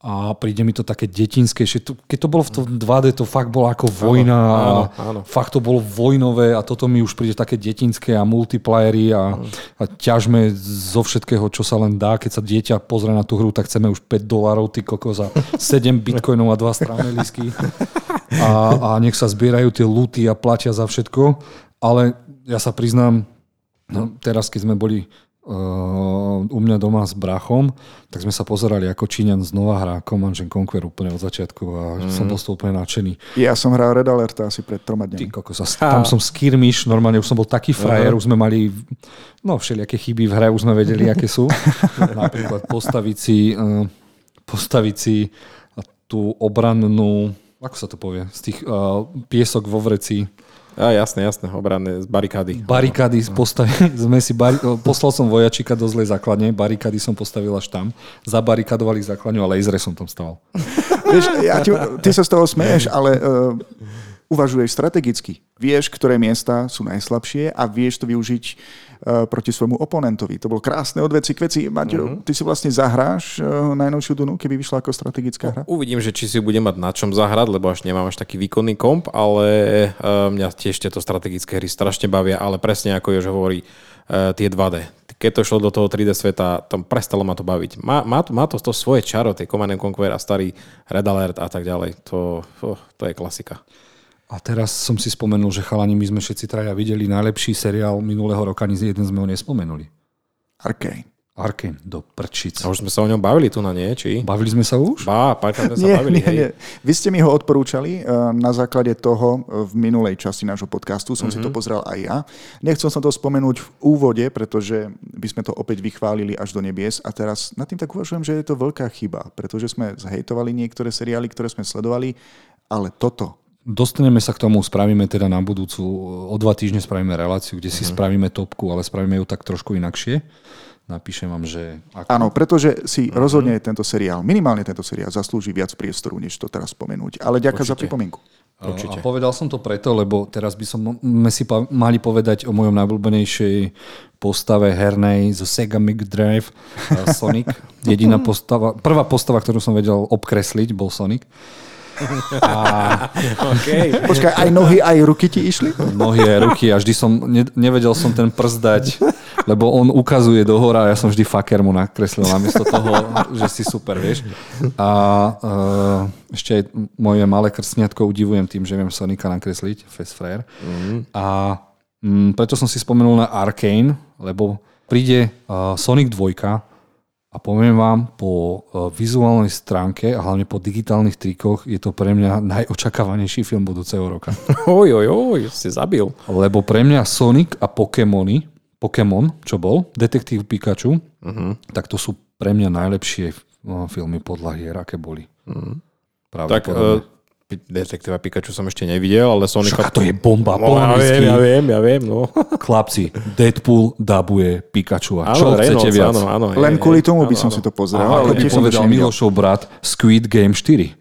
Speaker 1: A príde mi to také to, keď to bolo v tom 2D, to fakt bolo ako vojna
Speaker 3: áno,
Speaker 1: a
Speaker 3: áno.
Speaker 1: fakt to bolo vojnové a toto mi už príde také detinské a multiplayery a, a ťažme zo všetkého, čo sa len dá. Keď sa dieťa pozrie na tú hru, tak chceme už 5 dolarov, ty koko, za 7 bitcoinov a 2 stranné lísky. A, a nech sa zbierajú tie luty a platia za všetko. Ale ja sa priznám, no, teraz keď sme boli u mňa doma s brachom, tak sme sa pozerali, ako Číňan znova hrá Command and Conquer úplne od začiatku a mm. som bol z toho úplne nadšený.
Speaker 2: Ja som hral Red Alert asi pred troma
Speaker 1: Ty
Speaker 2: dňami.
Speaker 1: kokos, tam som skirmiš, normálne už som bol taký frajer, už sme mali no všelijaké chyby v hre, už sme vedeli, aké sú. Napríklad postaviť si, uh, postaviť si tú obrannú, ako sa to povie, z tých uh, piesok vo vreci,
Speaker 3: A jasné, jasné, obranné z barikády.
Speaker 1: Barikády postavili, sme si bari, poslal som vojačika do zlej základne, barikády som postavil až tam, zabarikadovali základňu a lasery som tam staval.
Speaker 2: Vieš, ja ti, ty sa z toho smeješ, ale uh, uvažuješ strategicky. Vieš, ktoré miesta sú najslabšie a vieš to využiť uh, proti svojmu oponentovi. To bolo krásne od veci k veci. Maťo, uh-huh. ty si vlastne zahráš uh, najnovšiu Dunu, keby vyšla ako strategická hra?
Speaker 3: Uvidím, že či si budem mať na čom zahrať, lebo až nemám až taký výkonný komp, ale uh, mňa tiež tieto strategické hry strašne bavia, ale presne ako Jož hovorí, tie 2D. Keď to šlo do toho 3D sveta, tam prestalo ma to baviť. Má, má, to, má to, to svoje čaro, tie Command and Conquer a starý Red Alert a tak ďalej. To, oh, to je klasika.
Speaker 1: A teraz som si spomenul, že chalani, my sme všetci traja videli najlepší seriál minulého roka, ani jeden sme ho nespomenuli.
Speaker 2: Arkane.
Speaker 1: Arkane, do prčic.
Speaker 3: A už sme sa o ňom bavili tu na nie, či?
Speaker 1: Bavili sme sa už?
Speaker 3: Bá, párkrát sme sa
Speaker 2: Nie,
Speaker 3: bavili,
Speaker 2: nie,
Speaker 3: hej.
Speaker 2: nie. Vy ste mi ho odporúčali uh, na základe toho uh, v minulej časti nášho podcastu. Som mm-hmm. si to pozrel aj ja. Nechcel som to spomenúť v úvode, pretože by sme to opäť vychválili až do nebies. A teraz nad tým tak uvažujem, že je to veľká chyba, pretože sme zhejtovali niektoré seriály, ktoré sme sledovali, ale toto
Speaker 1: Dostaneme sa k tomu, spravíme teda na budúcu, o dva týždne spravíme reláciu, kde si
Speaker 3: Mhm.
Speaker 1: spravíme topku, ale spravíme ju tak trošku inakšie. Napíšem vám, že... Ako...
Speaker 2: Áno, pretože si
Speaker 3: Mhm.
Speaker 2: rozhodne tento seriál, minimálne tento seriál, zaslúži viac priestoru, než to teraz spomenúť. Ale ďaká za pripomienku.
Speaker 3: Určite.
Speaker 1: A povedal som to preto, lebo teraz by som sme si pa- mali povedať o mojom najblúbenejšej postave hernej zo Sega Mega Drive eh, Sonic. Jediná postava, prvá postava, ktorú som vedel obkresliť, bol Sonic.
Speaker 3: Okay.
Speaker 2: Počkaj, aj nohy, aj ruky ti išli?
Speaker 1: Nohy a ruky a vždy som, ne, nevedel som ten prst dať, lebo on ukazuje do hora a ja som vždy faker mu nakreslil namiesto toho, že si super, vieš. A uh, ešte aj moje malé krstniatko udivujem tým, že viem Sonika nakresliť, Fast Frere. Mm. A mm, preto som si spomenul na Arkane, lebo príde uh, Sonic 2 a poviem vám, po uh, vizuálnej stránke a hlavne po digitálnych trikoch je to pre mňa najočakávanejší film budúceho roka.
Speaker 3: Oj, oj, oj, si zabil.
Speaker 1: Lebo pre mňa Sonic a Pokémony, Pokémon, čo bol, Detektív Pikachu, uh-huh. tak to sú pre mňa najlepšie no, filmy podľa hier, aké boli. Uh-huh.
Speaker 3: Tak uh, detektíva Pikachu som ešte nevidel, ale Sonika...
Speaker 1: Však to je bomba
Speaker 3: No, ja viem, ja viem, ja viem, no.
Speaker 1: Chlapci, Deadpool dabuje Pikachu. A
Speaker 3: Áno,
Speaker 1: čo chcete
Speaker 3: Reynolds,
Speaker 1: viac?
Speaker 3: Áno, áno, hej,
Speaker 2: Len kvôli tomu by
Speaker 3: Áno,
Speaker 2: som
Speaker 3: áno.
Speaker 2: si to pozrel,
Speaker 1: A
Speaker 2: ale
Speaker 1: by povedal. Milošov brat, Squid Game 4.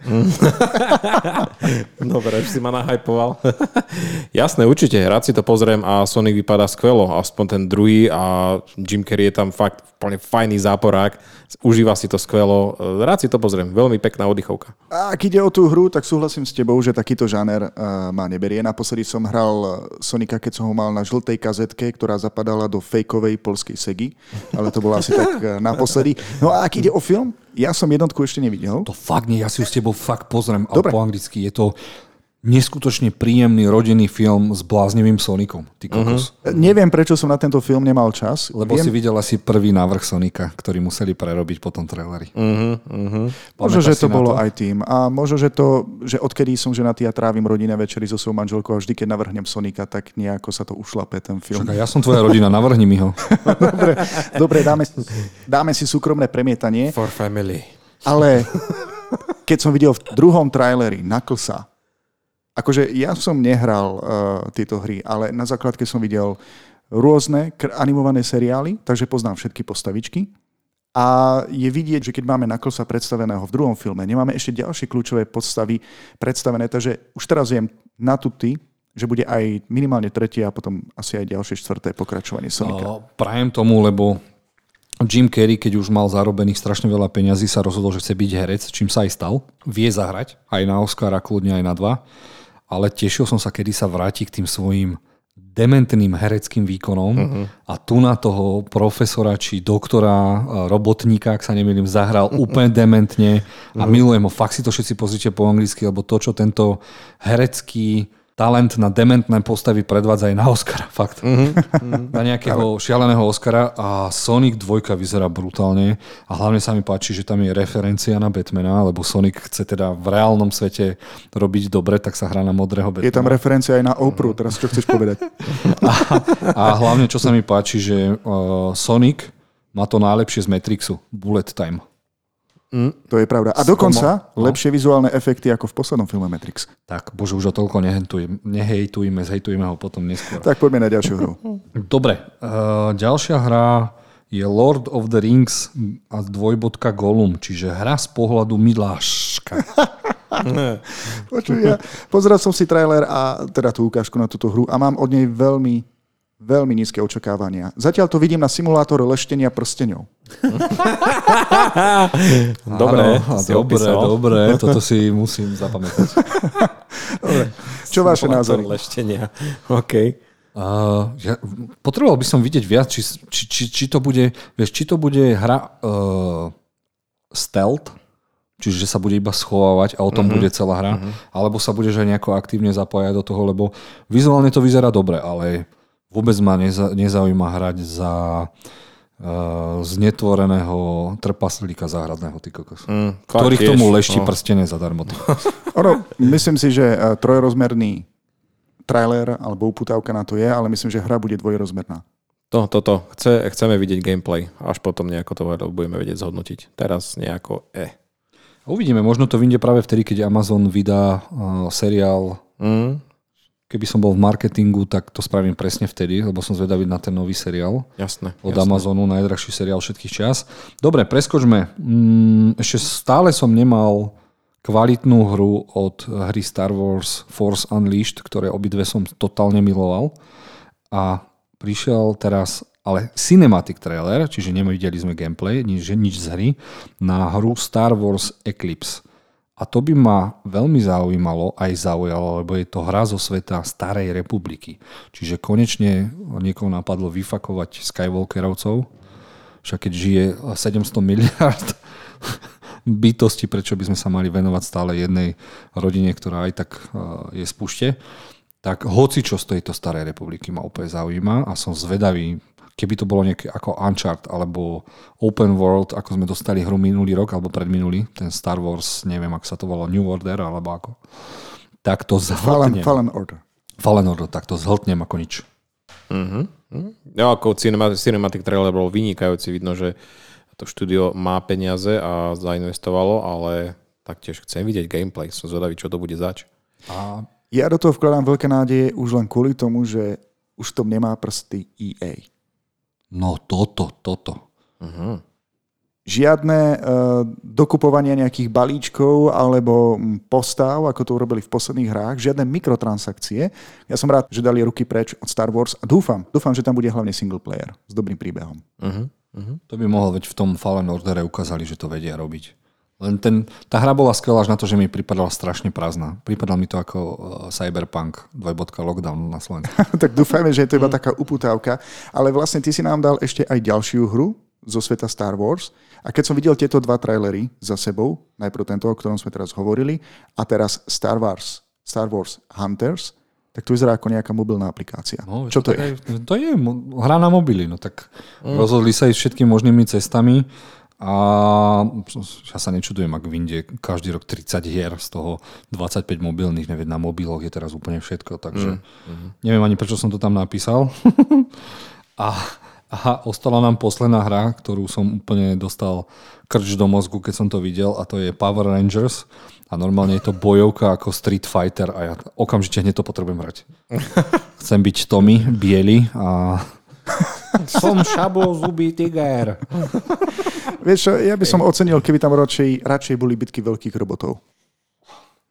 Speaker 3: Dobre, už si ma nahypoval. Jasné, určite, rád si to pozriem a Sonic vypadá skvelo, aspoň ten druhý a Jim Carrey je tam fakt úplne fajný záporák, užíva si to skvelo, rád si to pozriem, veľmi pekná oddychovka.
Speaker 2: A ak ide o tú hru, tak súhlasím s tebou, že takýto žáner uh, ma neberie. Naposledy som hral Sonika, keď som ho mal na žltej kazetke, ktorá zapadala do fejkovej polskej segy, ale to bolo asi tak uh, naposledy. No a ak ide o film, ja som jednotku ešte nevidel.
Speaker 1: To fakt nie, ja si ju s tebou fakt pozriem, ale po anglicky. Je to neskutočne príjemný rodinný film s bláznivým Sonicom. Ty kokos. Uh-huh.
Speaker 2: Neviem, prečo som na tento film nemal čas.
Speaker 1: Lebo
Speaker 2: Viem,
Speaker 1: si videl asi prvý návrh Sonika, ktorý museli prerobiť po tom traileri.
Speaker 3: Uh-huh, uh-huh.
Speaker 2: Možno, že to
Speaker 1: na
Speaker 2: bolo
Speaker 1: to?
Speaker 2: aj tým. A možno, že to, že odkedy som ženatý a trávim rodinné večery so svojou manželkou a vždy, keď navrhnem Sonika, tak nejako sa to ušlape ten film.
Speaker 1: Však aj ja som tvoja rodina, navrhni mi ho.
Speaker 2: Dobre, dobre dáme, dáme si súkromné premietanie.
Speaker 3: For family.
Speaker 2: Ale keď som videl v druhom traileri Knucklesa, akože ja som nehral uh, tieto hry, ale na základke som videl rôzne animované seriály, takže poznám všetky postavičky. A je vidieť, že keď máme Knucklesa predstaveného v druhom filme, nemáme ešte ďalšie kľúčové postavy predstavené, takže už teraz viem na tuty, že bude aj minimálne tretie a potom asi aj ďalšie štvrté pokračovanie Sonika.
Speaker 1: O, Prajem tomu, lebo Jim Carrey, keď už mal zarobených strašne veľa peňazí, sa rozhodol, že chce byť herec, čím sa aj stal. Vie zahrať, aj na Oscara, kľudne aj na dva. Ale tešil som sa, kedy sa vráti k tým svojim dementným hereckým výkonom uh-huh. a tu na toho profesora či doktora, robotníka, ak sa nemýlim, zahral úplne dementne a uh-huh. milujem ho. Fakt si to všetci pozrite po anglicky, lebo to, čo tento herecký talent na dementné postavy predvádza aj na Oscara, fakt. Mm-hmm. Na nejakého šialeného Oscara a Sonic 2 vyzerá brutálne a hlavne sa mi páči, že tam je referencia na Batmana, lebo Sonic chce teda v reálnom svete robiť dobre, tak sa hrá na modrého Batmana.
Speaker 2: Je tam referencia aj na Opru, teraz čo chceš povedať?
Speaker 1: a, a hlavne, čo sa mi páči, že uh, Sonic má to najlepšie z Matrixu, Bullet Time.
Speaker 2: Mm. To je pravda. A dokonca no. lepšie vizuálne efekty ako v poslednom filme Matrix.
Speaker 1: Tak, bože, už o toľko nehejtujeme, zhejtujeme ho potom neskôr.
Speaker 2: Tak poďme na ďalšiu hru.
Speaker 1: Dobre, uh, ďalšia hra je Lord of the Rings a dvojbodka Gollum, čiže hra z pohľadu Miláška.
Speaker 2: Počuj, ja pozrel som si trailer a teda tú ukážku na túto hru a mám od nej veľmi veľmi nízke očakávania. Zatiaľ to vidím na simulátor leštenia prsteňov.
Speaker 3: dobre,
Speaker 1: dobre, dobre, toto si musím zapamätať.
Speaker 2: dobre. Čo vaše názory?
Speaker 3: leštenia, OK.
Speaker 1: Uh, ja, potreboval by som vidieť viac, či, či, či, či, to, bude, vieš, či to bude hra uh, stealth, čiže sa bude iba schovávať a o tom uh-huh. bude celá hra, uh-huh. alebo sa budeš aj nejako aktívne zapájať do toho, lebo vizuálne to vyzerá dobre, ale Vôbec ma neza, nezaujíma hrať za uh, znetvoreného trpaslíka záhradného, ty kokos. Mm, ktorý k tomu lešti no. prstene zadarmo.
Speaker 2: ono, myslím si, že uh, trojrozmerný trailer alebo uputávka na to je, ale myslím, že hra bude dvojrozmerná.
Speaker 3: To, toto. Chce, chceme vidieť gameplay. Až potom nejako to budeme vedieť zhodnotiť. Teraz nejako e.
Speaker 1: Uvidíme, možno to vyjde práve vtedy, keď Amazon vydá uh, seriál mm keby som bol v marketingu, tak to spravím presne vtedy, lebo som zvedavý na ten nový seriál.
Speaker 3: Jasné.
Speaker 1: Od
Speaker 3: jasné.
Speaker 1: Amazonu, najdrahší seriál všetkých čas. Dobre, preskočme. Mm, ešte stále som nemal kvalitnú hru od hry Star Wars Force Unleashed, ktoré obidve som totálne miloval. A prišiel teraz ale cinematic trailer, čiže nevideli sme gameplay, nič, nič z hry, na hru Star Wars Eclipse. A to by ma veľmi zaujímalo, aj zaujalo, lebo je to hra zo sveta Starej republiky. Čiže konečne niekoho napadlo vyfakovať Skywalkerovcov, však keď žije 700 miliard bytosti, prečo by sme sa mali venovať stále jednej rodine, ktorá aj tak eh, je spušte, tak hoci čo z tejto starej republiky ma úplne zaujíma a som zvedavý, keby to bolo nejaké ako Uncharted alebo Open World, ako sme dostali hru minulý rok alebo predminulý, ten Star Wars, neviem, ako sa to volalo, New Order alebo ako, tak to
Speaker 2: zhltnem. Fallen, Fallen Order.
Speaker 1: Fallen Order, tak to zhltnem ako nič.
Speaker 3: Uh-huh. No ako cinematic, cinematic trailer bol vynikajúci, vidno, že to štúdio má peniaze a zainvestovalo, ale taktiež chcem vidieť gameplay, som zvedavý, čo to bude zač.
Speaker 2: A ja do toho vkladám veľké nádeje už len kvôli tomu, že už tom nemá prsty EA.
Speaker 1: No toto, toto.
Speaker 2: Uh-huh. Žiadne uh, dokupovanie nejakých balíčkov alebo hm, postav, ako to urobili v posledných hrách, žiadne mikrotransakcie. Ja som rád, že dali ruky preč od Star Wars a dúfam, dúfam, že tam bude hlavne single player s dobrým príbehom. Uh-huh.
Speaker 1: Uh-huh. To by mohol, veď v tom Fallen Ordere ukázali, že to vedia robiť. Len ten, tá hra bola skvelá až na to, že mi pripadala strašne prázdna. Pripadal mi to ako uh, Cyberpunk 2. lockdown na Slovensku.
Speaker 2: tak dúfajme, že je to iba taká uputávka. Ale vlastne ty si nám dal ešte aj ďalšiu hru zo sveta Star Wars. A keď som videl tieto dva trailery za sebou, najprv tento, o ktorom sme teraz hovorili, a teraz Star Wars, Star Wars Hunters, tak to vyzerá ako nejaká mobilná aplikácia. No, Čo to, to je?
Speaker 1: je? To je hra na mobily. No tak mm. rozhodli sa ísť všetkými možnými cestami a ja sa nečudujem, ak vyjde každý rok 30 hier, z toho 25 mobilných, neviem, na mobiloch je teraz úplne všetko, takže mm. neviem ani prečo som to tam napísal. a, a ostala nám posledná hra, ktorú som úplne dostal krč do mozgu, keď som to videl a to je Power Rangers a normálne je to bojovka ako Street Fighter a ja okamžite hneď to potrebujem hrať. Chcem byť Tommy, biely a som šablo-zubý tiger.
Speaker 2: Vieš čo, ja by som ocenil, keby tam radšej, radšej boli bitky veľkých robotov.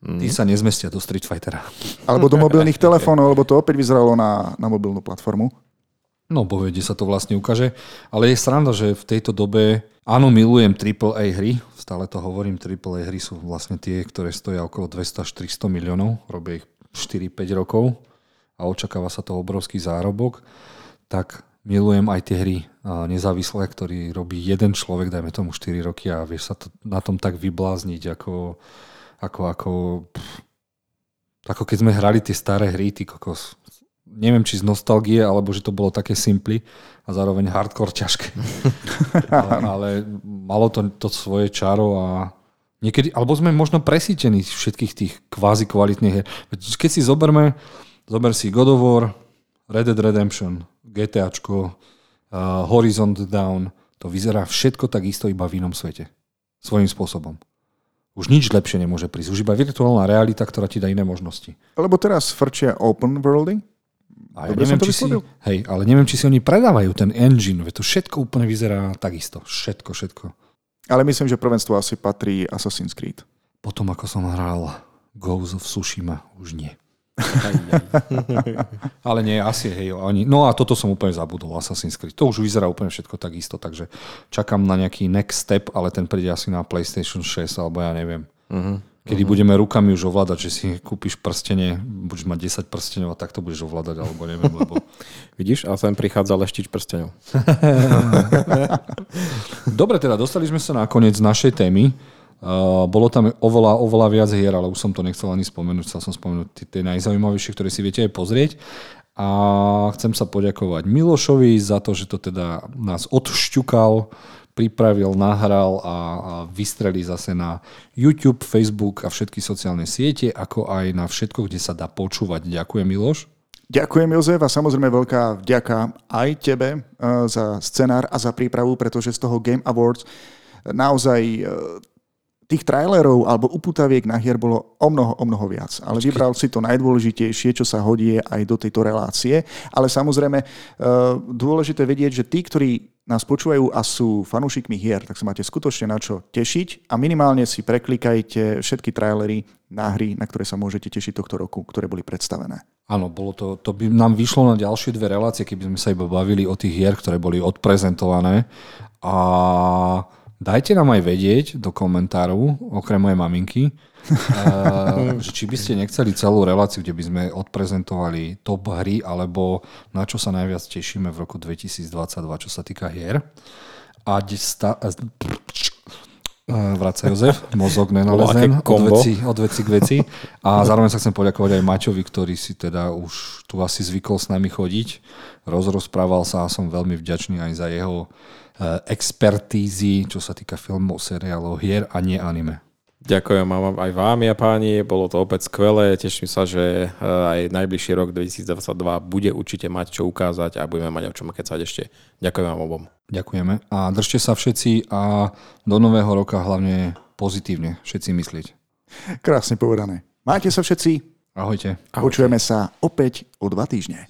Speaker 1: Tí sa nezmestia do Street Fightera.
Speaker 2: Alebo do mobilných telefónov, lebo to opäť vyzeralo na, na mobilnú platformu.
Speaker 1: No, povede sa to vlastne ukáže. Ale je sranda, že v tejto dobe, áno, milujem AAA hry, stále to hovorím, AAA hry sú vlastne tie, ktoré stoja okolo 200 až 300 miliónov, robia ich 4-5 rokov a očakáva sa to obrovský zárobok, tak milujem aj tie hry nezávislé, ktorý robí jeden človek, dajme tomu 4 roky a vieš sa to na tom tak vyblázniť, ako, ako, ako, pff, ako keď sme hrali tie staré hry, ty kokos. Neviem, či z nostalgie, alebo že to bolo také simply a zároveň hardcore ťažké. ale, ale malo to, to svoje čaro a niekedy, alebo sme možno presítení všetkých tých kvázi kvalitných hier. Keď si zoberme, zober si God of War, Red Dead Redemption, GTAčko, uh, Horizon Down, to vyzerá všetko tak isto iba v inom svete. Svojím spôsobom. Už nič lepšie nemôže prísť. Už iba virtuálna realita, ktorá ti dá iné možnosti.
Speaker 2: Lebo teraz frčia open worldy.
Speaker 1: A ja neviem, či si, hej, ale neviem, či si oni predávajú ten engine, veď to všetko úplne vyzerá takisto. Všetko, všetko.
Speaker 2: Ale myslím, že prvenstvo asi patrí Assassin's Creed.
Speaker 1: Potom, ako som hral Ghost of Tsushima, už nie. Ale nie, asi hej. Ani. No a toto som úplne zabudol, Assassin's Creed. To už vyzerá úplne všetko tak isto, takže čakám na nejaký next step, ale ten príde asi na PlayStation 6, alebo ja neviem. Uh-huh. Kedy uh-huh. budeme rukami už ovládať, že si kúpiš prstenie, budeš mať 10 prstenov a takto budeš ovládať, alebo neviem, lebo...
Speaker 3: Vidíš, a sem prichádza leštič prstenov.
Speaker 1: Dobre, teda dostali sme sa na koniec našej témy. Uh, bolo tam oveľa, oveľa viac hier, ale už som to nechcel ani spomenúť. Chcel som spomenúť tie, najzaujímavejšie, ktoré si viete aj pozrieť. A chcem sa poďakovať Milošovi za to, že to teda nás odšťukal, pripravil, nahral a, a vystrelí zase na YouTube, Facebook a všetky sociálne siete, ako aj na všetko, kde sa dá počúvať. Ďakujem, Miloš.
Speaker 2: Ďakujem, Jozef, a samozrejme veľká vďaka aj tebe uh, za scenár a za prípravu, pretože z toho Game Awards naozaj uh, tých trailerov alebo uputaviek na hier bolo o mnoho, o mnoho viac. Ale Počkej. vybral si to najdôležitejšie, čo sa hodí aj do tejto relácie. Ale samozrejme, e, dôležité vedieť, že tí, ktorí nás počúvajú a sú fanúšikmi hier, tak sa máte skutočne na čo tešiť a minimálne si preklikajte všetky trailery na hry, na ktoré sa môžete tešiť tohto roku, ktoré boli predstavené.
Speaker 1: Áno, bolo to, to by nám vyšlo na ďalšie dve relácie, keby sme sa iba bavili o tých hier, ktoré boli odprezentované. A Dajte nám aj vedieť do komentárov, okrem mojej maminky, uh, či by ste nechceli celú reláciu, kde by sme odprezentovali top hry, alebo na čo sa najviac tešíme v roku 2022, čo sa týka hier. A sta- Vraca Jozef, mozog nenalezem od veci, od veci k veci. A zároveň sa chcem poďakovať aj Maťovi, ktorý si teda už tu asi zvykol s nami chodiť. Rozrozprával sa a som veľmi vďačný aj za jeho Eh, expertízy, čo sa týka filmov, seriálov, hier a nie anime.
Speaker 3: Ďakujem aj vám, ja páni, bolo to opäť skvelé. Teším sa, že eh, aj najbližší rok 2022 bude určite mať čo ukázať a budeme mať o čom kecať ešte. Ďakujem vám obom.
Speaker 1: Ďakujeme a držte sa všetci a do nového roka hlavne pozitívne všetci myslieť.
Speaker 2: Krásne povedané. Máte sa všetci?
Speaker 1: Ahojte.
Speaker 2: Ahojte. Počujeme sa opäť o dva týždne.